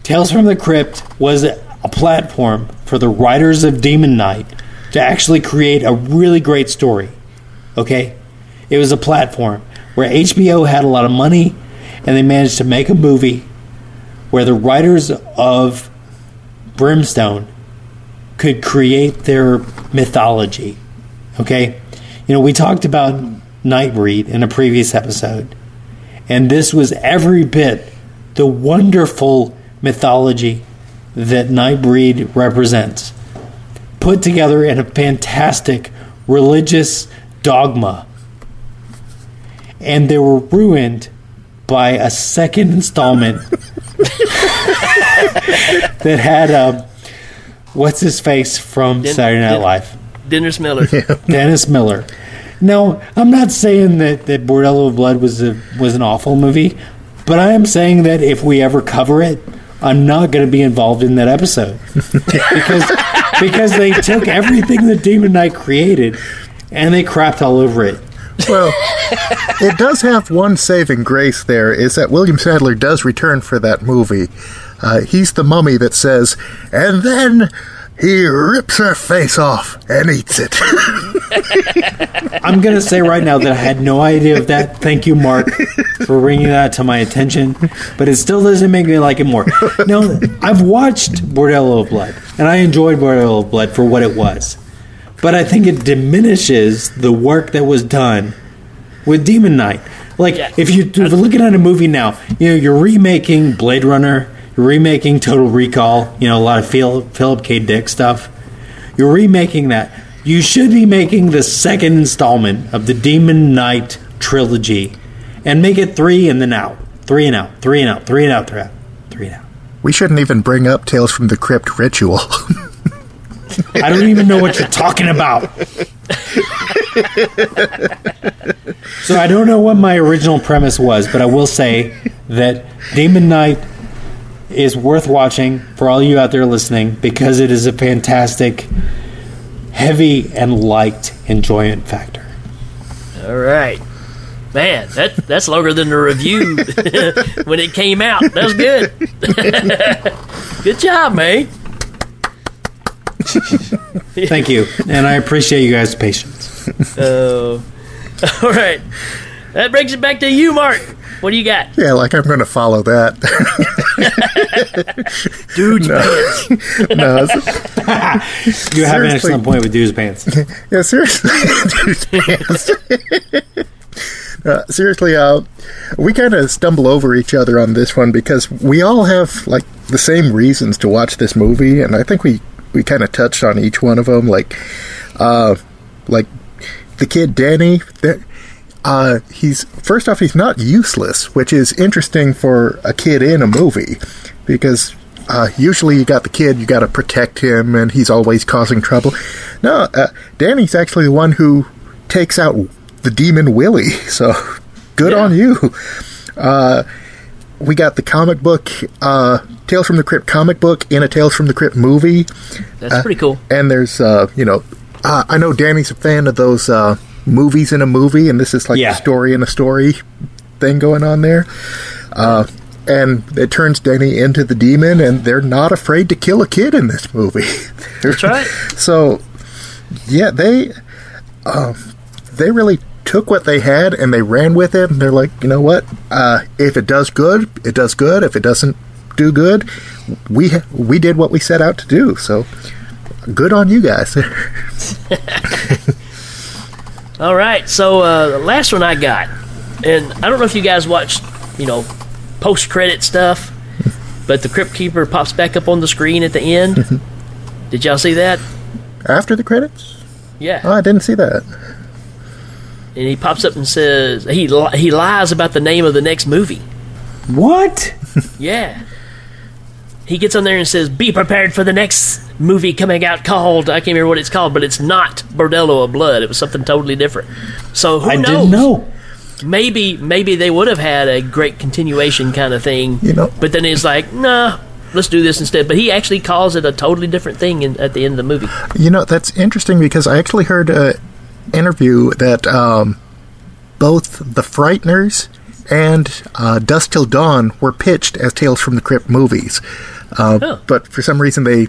Tales from the Crypt was a platform for the writers of Demon Knight to actually create a really great story. Okay? It was a platform where HBO had a lot of money and they managed to make a movie where the writers of Brimstone could create their mythology. Okay? You know, we talked about Nightbreed in a previous episode, and this was every bit the wonderful mythology that Nightbreed represents, put together in a fantastic religious dogma. And they were ruined by a second installment that had um, what's his face from Saturday Night Den- Live. Dennis Miller. Dennis Miller. Now, I'm not saying that, that Bordello of Blood was a was an awful movie, but I am saying that if we ever cover it, I'm not going to be involved in that episode because because they took everything that Demon Knight created and they crapped all over it. Well, it does have one saving grace there is that William Sadler does return for that movie. Uh, he's the mummy that says, and then he rips her face off and eats it. I'm going to say right now that I had no idea of that. Thank you, Mark, for bringing that to my attention. But it still doesn't make me like it more. No, I've watched Bordello of Blood, and I enjoyed Bordello of Blood for what it was. But I think it diminishes the work that was done with Demon Knight. Like, Yeah. if, you, if you're looking at a movie now, you know, you're remaking Blade Runner, you're remaking Total Recall, you know, a lot of Phil, Philip K. Dick stuff. You're remaking that. You should be making the second installment of the Demon Knight trilogy and make it three and then out. Three and out, three and out, three and out, three and out, three and out. we shouldn't even bring up Tales from the Crypt ritual. I don't even know what you're talking about. so I don't know what my original premise was, but I will say that Demon Knight is worth watching for all you out there listening because it is a fantastic, heavy and light enjoyment factor. All right. Man, that that's longer than the review when it came out. That was good. good job, mate. Thank you, and I appreciate you guys' patience. Uh, all right. That brings it back to you, Mark. What do you got? yeah, like I'm going to follow that. Dude's pants. no, it's- You have an Seriously. excellent point with dude's pants. yeah, seriously. Dudes Uh, seriously, uh, we kind of stumble over each other on this one because we all have like the same reasons to watch this movie, and I think we we kind of touched on each one of them. Like, uh, like the kid Danny. That, uh, he's first off, he's not useless, which is interesting for a kid in a movie because uh, usually you got the kid, you got to protect him, and he's always causing trouble. No, uh, Danny's actually the one who takes out the demon Willie. So good on you. Uh, we got the comic book, uh, Tales from the Crypt comic book in a Tales from the Crypt movie. That's pretty cool. And there's, uh, you know, uh, I know Danny's a fan of those uh, movies in a movie, and this is like Yeah. a story in a story thing going on there. Uh, and it turns Danny into the demon, and they're not afraid to kill a kid in this movie. That's right. so, yeah, they um, they really took what they had and they ran with it. And they're like, you know what? Uh, if it does good, it does good. If it doesn't do good, we ha- we did what we set out to do. So, good on you guys. All right. So uh, the last one I got, and I don't know if you guys watched, you know, post credit stuff, but the Crypt Keeper pops back up on the screen at the end. Did y'all see that? After the credits? Yeah. Oh, I didn't see that. And he pops up and says he li- he lies about the name of the next movie. What? Yeah. He gets on there and says, "Be prepared for the next movie coming out called I can't remember what it's called, but it's not Bordello of Blood. It was something totally different." So who I knows? didn't know. Maybe maybe they would have had a great continuation kind of thing. You know- But then he's like, "Nah, let's do this instead." But he actually calls it a totally different thing in, at the end of the movie. You know, that's interesting because I actually heard an interview that um, both The Frighteners and uh, Dusk Till Dawn were pitched as Tales from the Crypt movies. Uh, Oh. But for some reason they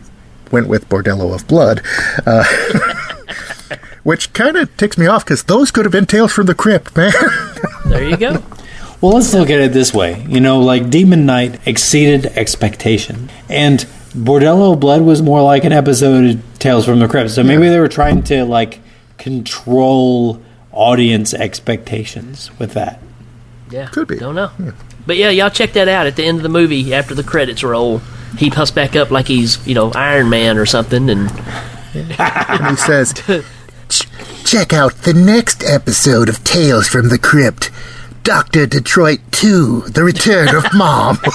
went with Bordello of Blood. Uh, which kind of ticks me off because those could have been Tales from the Crypt, man. There you go. Well, let's look at it this way. You know, like Demon Knight exceeded expectation, and Bordello of Blood was more like an episode of Tales from the Crypt. So maybe they were trying to like control audience expectations with that. Yeah, Could be. Don't know. But yeah, y'all check that out at the end of the movie after the credits roll. He puffs back up like he's you know Iron Man or something, and and he says, "Ch- Check out the next episode of Tales from the Crypt Dr. Detroit 2 The Return of Mom.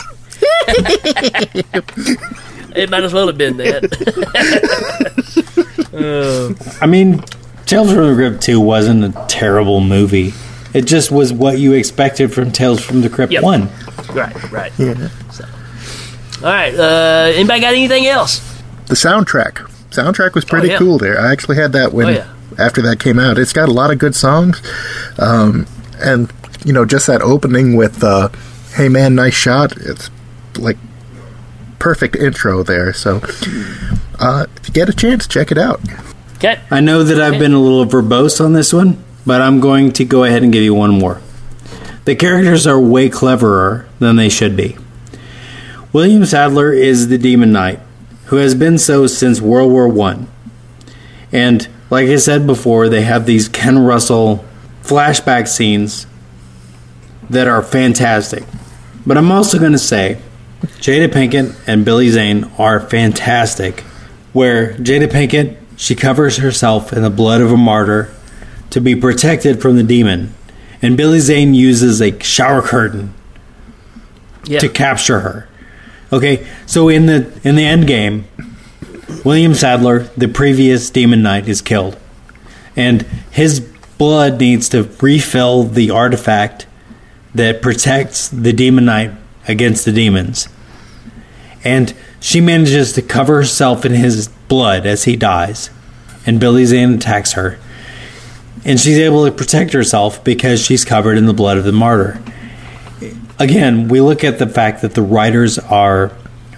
it might as well have been that. Uh. I mean, Tales from the Crypt 2 wasn't a terrible movie. It just was what you expected from Tales from the Crypt Yep. 1. right, right. So, all right. Uh, anybody got anything else? the soundtrack. Soundtrack was pretty Oh, yeah. cool there. I actually had that when Oh, yeah. after that came out. It's got a lot of good songs, um, and you know, just that opening with uh, "Hey man, nice shot." It's like perfect intro there. So, uh, if you get a chance, check it out. Okay. I know that I've been a little verbose on this one, but I'm going to go ahead and give you one more. The characters are way cleverer than they should be. William Sadler is the Demon Knight, who has been so since World War One. And like I said before, they have these Ken Russell flashback scenes that are fantastic. But I'm also going to say Jada Pinkett and Billy Zane are fantastic. Where Jada Pinkett, she covers herself in the blood of a martyr to be protected from the demon. And Billy Zane uses a shower curtain Yeah. to capture her. Okay, so in the in the end game, William Sadler, the previous Demon Knight, is killed, and his blood needs to refill the artifact that protects the Demon Knight against the demons. And she manages to cover herself in his blood as he dies, and Billy Zane attacks her, and she's able to protect herself because she's covered in the blood of the martyr again, we look at the fact that the writers are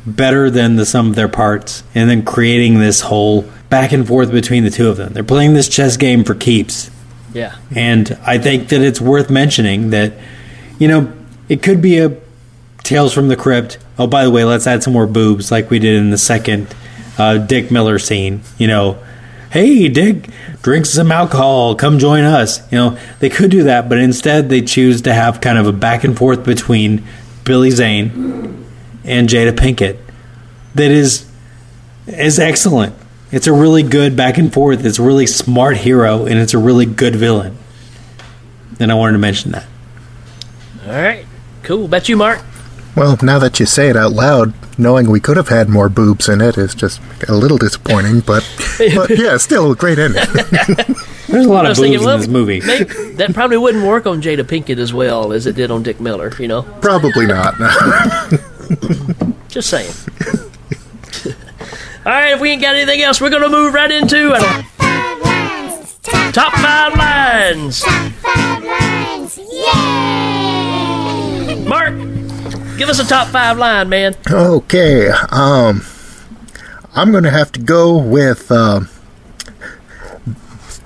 better than the sum of their parts, and then creating this whole back and forth between the two of them. They're playing this chess game for keeps, Yeah. and I think that it's worth mentioning that, you know, it could be a Tales from the Crypt. Oh, by the way, let's add some more boobs, like we did in the second uh, Dick Miller scene. You know, hey, Dick, drink some alcohol, come join us. You know, they could do that, but instead they choose to have kind of a back and forth between Billy Zane and Jada Pinkett that is is excellent. It's a really good back and forth. It's a really smart hero, and it's a really good villain. And I wanted to mention that. All right. Cool. Bet you, Mark. Well, now that you say it out loud, knowing we could have had more boobs in it is just a little disappointing. But, but yeah, still a great ending. There's a lot of boobs thinking, in this movie. maybe- that probably wouldn't work on Jada Pinkett as well as it did on Dick Miller, you know? Probably not. Just saying. All right, if we ain't got anything else, we're going to move right into our top five lines. Mark, give us a top five line, man. okay, um, I'm going to have to go with um,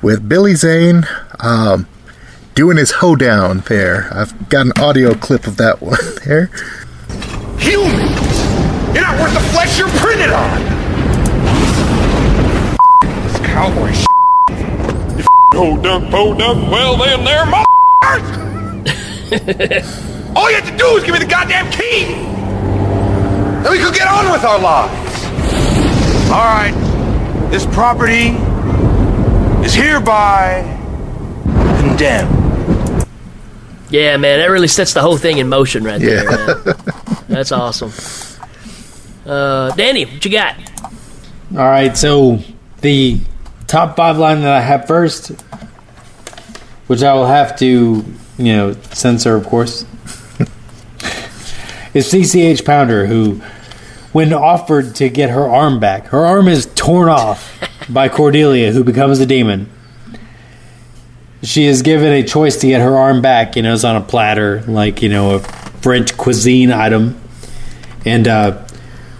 with Billy Zane um, doing his hoedown there. I've got an audio clip of that one there. Humans! You're not worth the flesh you're printed on! This cowboy sh**. You hold dunk, po dunk, well then there, motherfuckers! All you have to do is give me the goddamn key! Then we could get on with our lives! Alright, this property is hereby condemned. Yeah, man, that really sets the whole thing in motion right there, Yeah. man. That's awesome. Uh, Danny, what you got? All right, so the top five line that I have first, which I will have to, you know, censor, of course, is CCH Pounder, who, when offered to get her arm back, her arm is torn off by Cordelia, who becomes a demon. She is given a choice to get her arm back. You know, it's on a platter, like you know, a French cuisine item, and uh,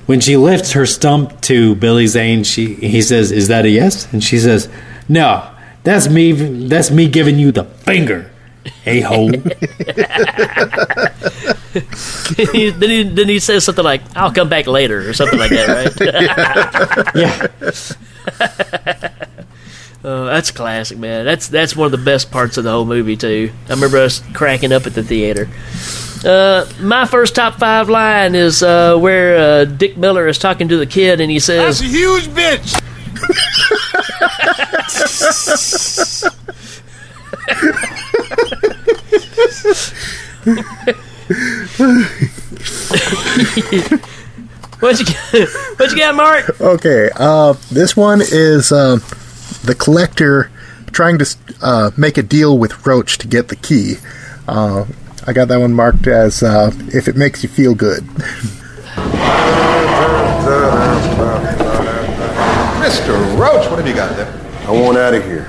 when she lifts her stump to Billy Zane, she he says, "Is that a yes?" And she says, "No, that's me. That's me giving you the finger, a hole." then, he, then he says something like, I'll come back later, or something like that, right? yeah, Uh, that's classic, man. That's that's one of the best parts of the whole movie too. I remember us cracking up at the theater. Uh, my first top five line is uh, where uh, Dick Miller is talking to the kid, and he says, That's a huge bitch! "What you got? What you got, Mark?" Okay, uh, this one is uh, the collector trying to uh, make a deal with Roach to get the key. Uh, I got that one marked as uh, if it makes you feel good. Mr. Roach, what have you got there? I want out of here.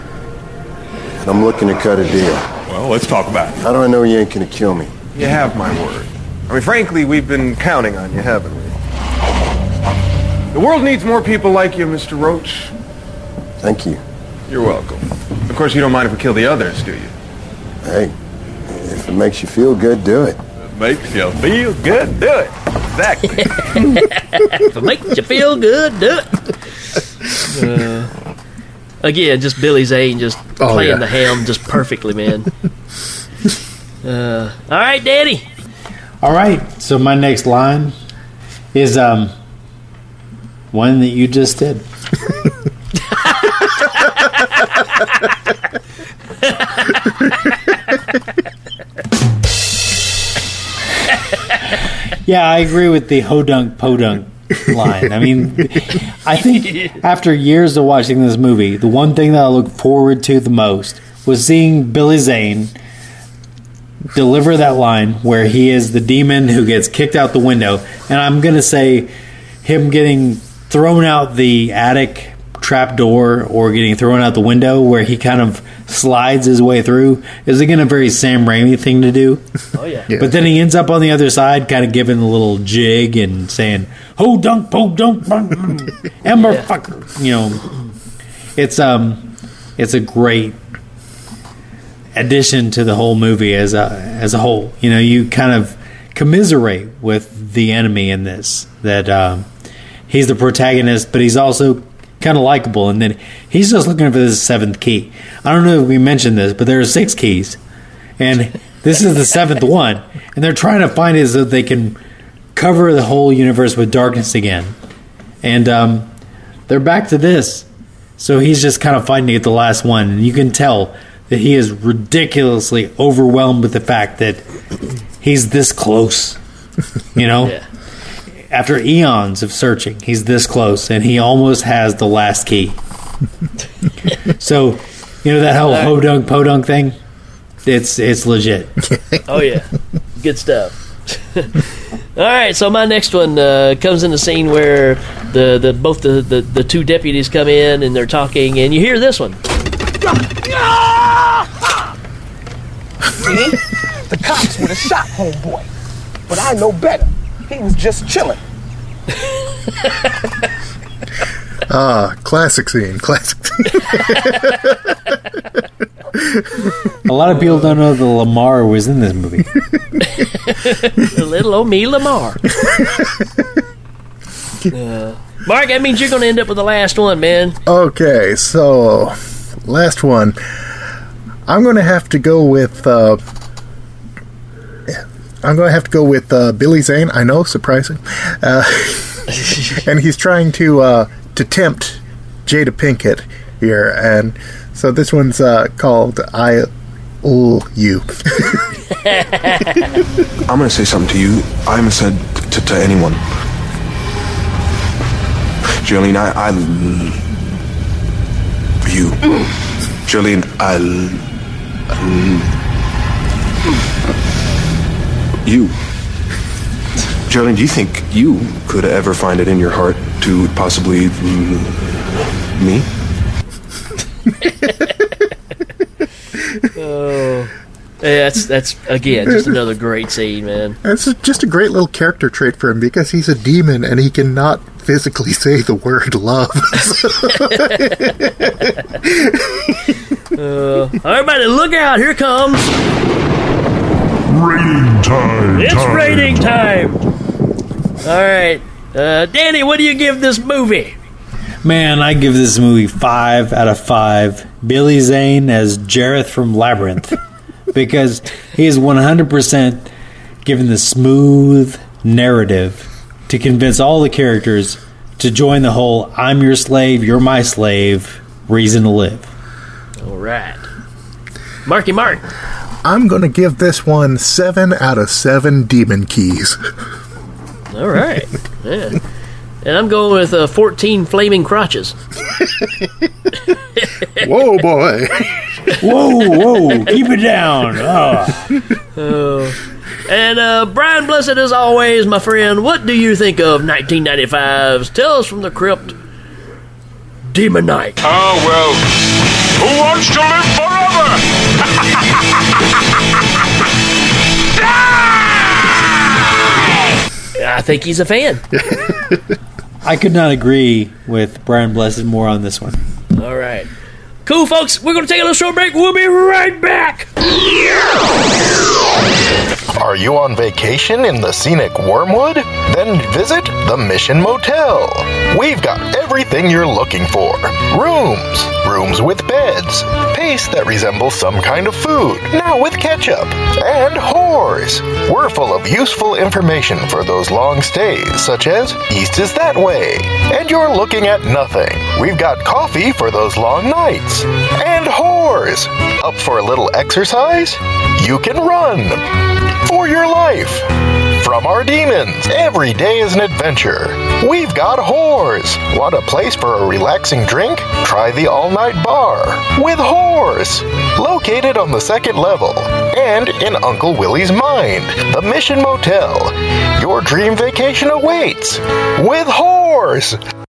and I'm looking to cut a deal. Well, let's talk about it. How do I know you ain't gonna kill me? You have my word. I mean, frankly, we've been counting on you, haven't we? The world needs more people like you, Mr. Roach. Thank you. You're welcome. Of course, you don't mind if we kill the others, do you? Hey, if it makes you feel good, do it. Makes you feel good, do it. Exactly. if it makes you feel good, do it. Uh, again, just Billy Zane just Oh, playing yeah. the ham just perfectly, man. Uh, all right, Daddy. All right. So my next line is um one that you just did. yeah, I agree with the hodunk podunk line. I mean, I think after years of watching this movie, the one thing that I look forward to the most was seeing Billy Zane deliver that line where he is the demon who gets kicked out the window. And I'm going to say him getting thrown out the attic trap door or getting thrown out the window where he kind of slides his way through is again a very Sam Raimi thing to do. Oh yeah. Yeah. But then he ends up on the other side, kind of giving a little jig and saying, "Ho dunk, po dunk, bunk, ember fucker." You know, it's um, it's a great addition to the whole movie as a as a whole. You know, you kind of commiserate with the enemy in this. That um, he's the protagonist, but he's also kind of likable. And then he's just looking for this seventh key. I don't know if we mentioned this, but there are six keys, and this is the seventh one. And they're trying to find it so they can cover the whole universe with darkness again. And um, they're back to this. So he's just kind of fighting to get the last one. And you can tell that he is ridiculously overwhelmed with the fact that he's this close. You know? Yeah. After eons of searching, he's this close and he almost has the last key. so, you know that whole ho dunk po dunk thing? It's it's legit. Oh yeah, good stuff. All right, so my next one uh, comes in the scene where the, the both the, the, the two deputies come in and they're talking, and you hear this one. See? The cops would have shot homeboy. But I know better. He was just chilling. Ah, classic scene. Classic. Scene. A lot of people don't know that Lamar was in this movie. The little old me Lamar. Uh, Mark, that means you're going to end up with the last one, man. Okay, so last one. I'm going to have to go with. Uh, I'm going to have to go with uh, Billy Zane. I know, surprising, uh, and he's trying to uh, to tempt Jada Pinkett here, and so this one's uh, called "I Owe You." I'm gonna say something to you I haven't said to, to anyone. Jeryline, I, I l- you. Jeryline, I l- l- you. Jeryline, do you think you could ever find it in your heart to possibly l- me? Oh, yeah, that's that's again just another great scene, man. It's just a great little character trait for him because he's a demon and he cannot physically say the word love. Uh, everybody, look out! Here comes Rating time. it's time. rating time. All right, uh, Danny, what do you give this movie? Man, I give this movie five out of five. Billy Zane as Jareth from Labyrinth because he is 100% given the smooth narrative to convince all the characters to join the whole I'm your slave, you're my slave reason to live. All right, Marky Mark. I'm going to give this one seven out of seven demon keys. All right, yeah. And I'm going with uh, 14 flaming crotches. Whoa, boy. Whoa, whoa, keep it down. Oh. Oh. And uh, Brian Blessed, as always, my friend, what do you think of 1995's Tales from the Crypt Demon Knight? Oh, well. Who wants to live forever? I think he's a fan. I could not agree with Brian Blessed more on this one. All right. Cool, folks. We're going to take a little short break. We'll be right back. Are you on vacation in the scenic Wormwood? Then visit the Mission Motel. We've got everything you're looking for rooms, rooms with beds, paste that resembles some kind of food, now with ketchup, and whores. We're full of useful information for those long stays, such as East is that way, and you're looking at nothing. We've got coffee for those long nights, and whores. Up for a little exercise? You can run for your life. From our demons, every day is an adventure. We've got whores. Want a place for a relaxing drink? Try the all night bar with whores. Located on the second level and in Uncle Willie's mind, the Mission Motel. Your dream vacation awaits with whores.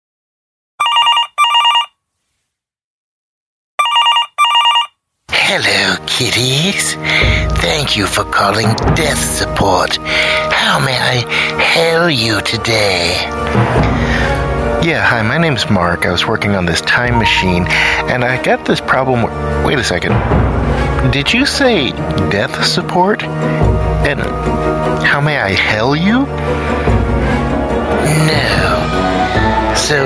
Hello, kitties. Thank you for calling Death Support. How may I help you today? Yeah, hi, my name's Mark. I was working on this time machine, and I got this problem. Wait a second. Did you say death support? And how may I hell you? No. So,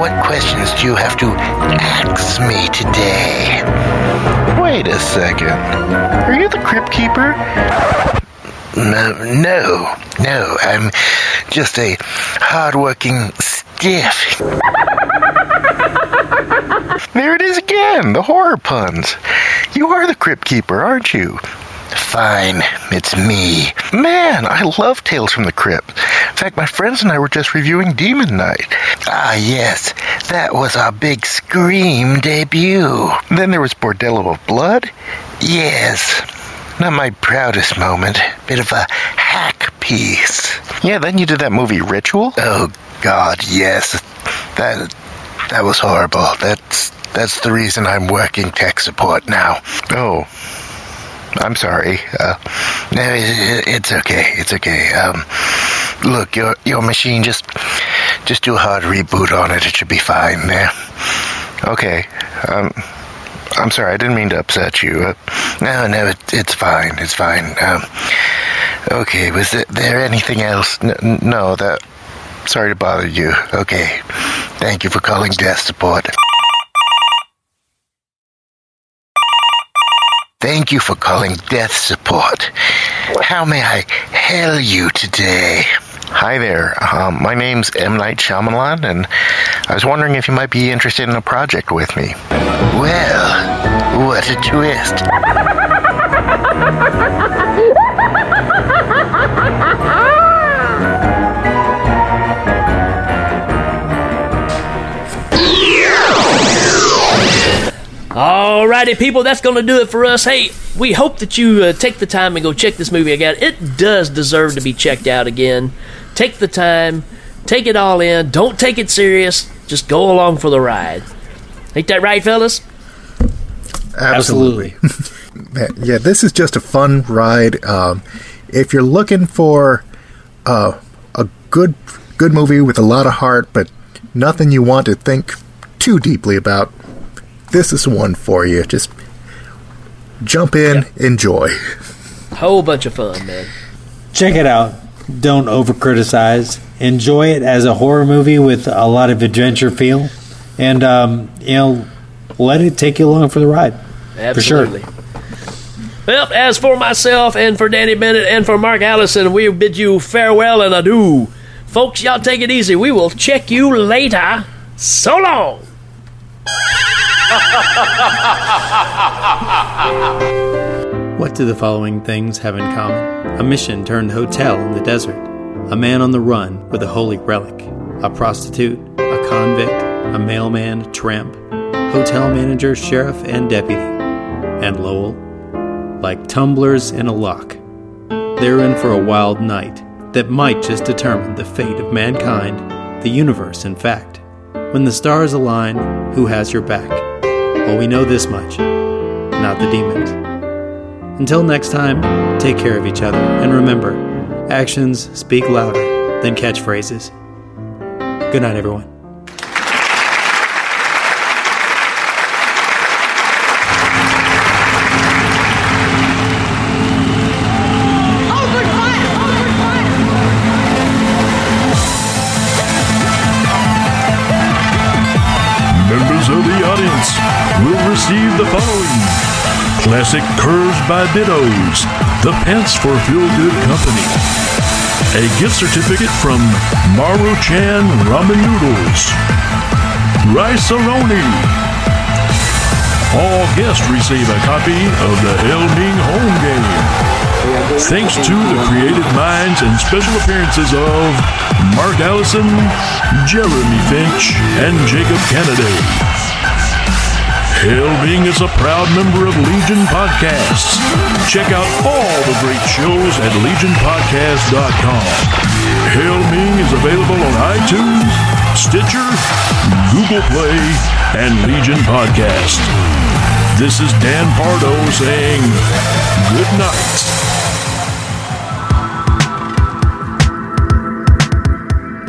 what questions do you have to ask me today? Wait a second. Are you the Crypt Keeper? No, no, no. I'm just a hardworking stiff. There it is again, the horror puns. You are the Crypt Keeper, aren't you? Fine, it's me. Man, I love Tales from the Crypt. In fact, my friends and I were just reviewing Demon Knight. Ah, yes, that was our big Scream debut. Then there was Bordello of Blood. Yes, not my proudest moment. Bit of a hack piece. Yeah, then you did that movie Ritual. Oh God, yes. That that was horrible. That's that's the reason I'm working tech support now. Oh, I'm sorry. Uh, it's okay. It's okay. Um, look, your your machine just just do a hard reboot on it. It should be fine. There. okay. Um, I'm sorry. I didn't mean to upset you. Uh, No, no, it, it's fine. It's fine. Um, okay. Was there, anything else? n- no, that. Sorry to bother you. Okay. Thank you for calling death support. Thank you for calling death support. How may I help you today? Hi there. Um, my name's M. Night Shyamalan, and I was wondering if you might be interested in a project with me. Well, what a twist. Alrighty, people, that's going to do it for us. Hey, we hope that you uh, take the time and go check this movie again. It does deserve to be checked out again. Take the time, take it all in. Don't take it serious. Just go along for the ride. Ain't that right, fellas? Absolutely. yeah, this is just a fun ride. Um, if you're looking for uh, a good good movie with a lot of heart, but nothing you want to think too deeply about, this is one for you. Just jump in, enjoy. Whole bunch of fun, man. Check it out. Don't over criticize. Enjoy it as a horror movie with a lot of adventure feel, and um, you know, let it take you along for the ride. Absolutely. Well, as for myself and for Danny Bennett and for Mark Allison, we bid you farewell and adieu. Folks, y'all take it easy. We will check you later. So long. What do the following things have in common? A mission turned hotel in the desert, a man on the run with a holy relic, a prostitute, a convict, a mailman, tramp, hotel manager, sheriff, and deputy. And Lowell, like tumblers in a lock, they're in for a wild night that might just determine the fate of mankind, the universe, in fact. When the stars align, who has your back? We know this much not the demons. Until next time, take care of each other, and remember actions speak louder than catchphrases. Good night, everyone. Classic Curves by Dittos, the pants for Feel Good Company, a gift certificate from Maruchan Ramen Noodles, Rice-A-Roni. All guests receive a copy of the Hail Ming home game. Thanks to the creative minds and special appearances of Mark Allison, Jeremy Finch, and Jacob Kennedy. Hail Ming is a proud member of Legion Podcasts. Check out all the great shows at legionpodcast.com. Hail Ming is available on iTunes, Stitcher, Google Play, and Legion Podcast. This is Dan Pardo saying good night.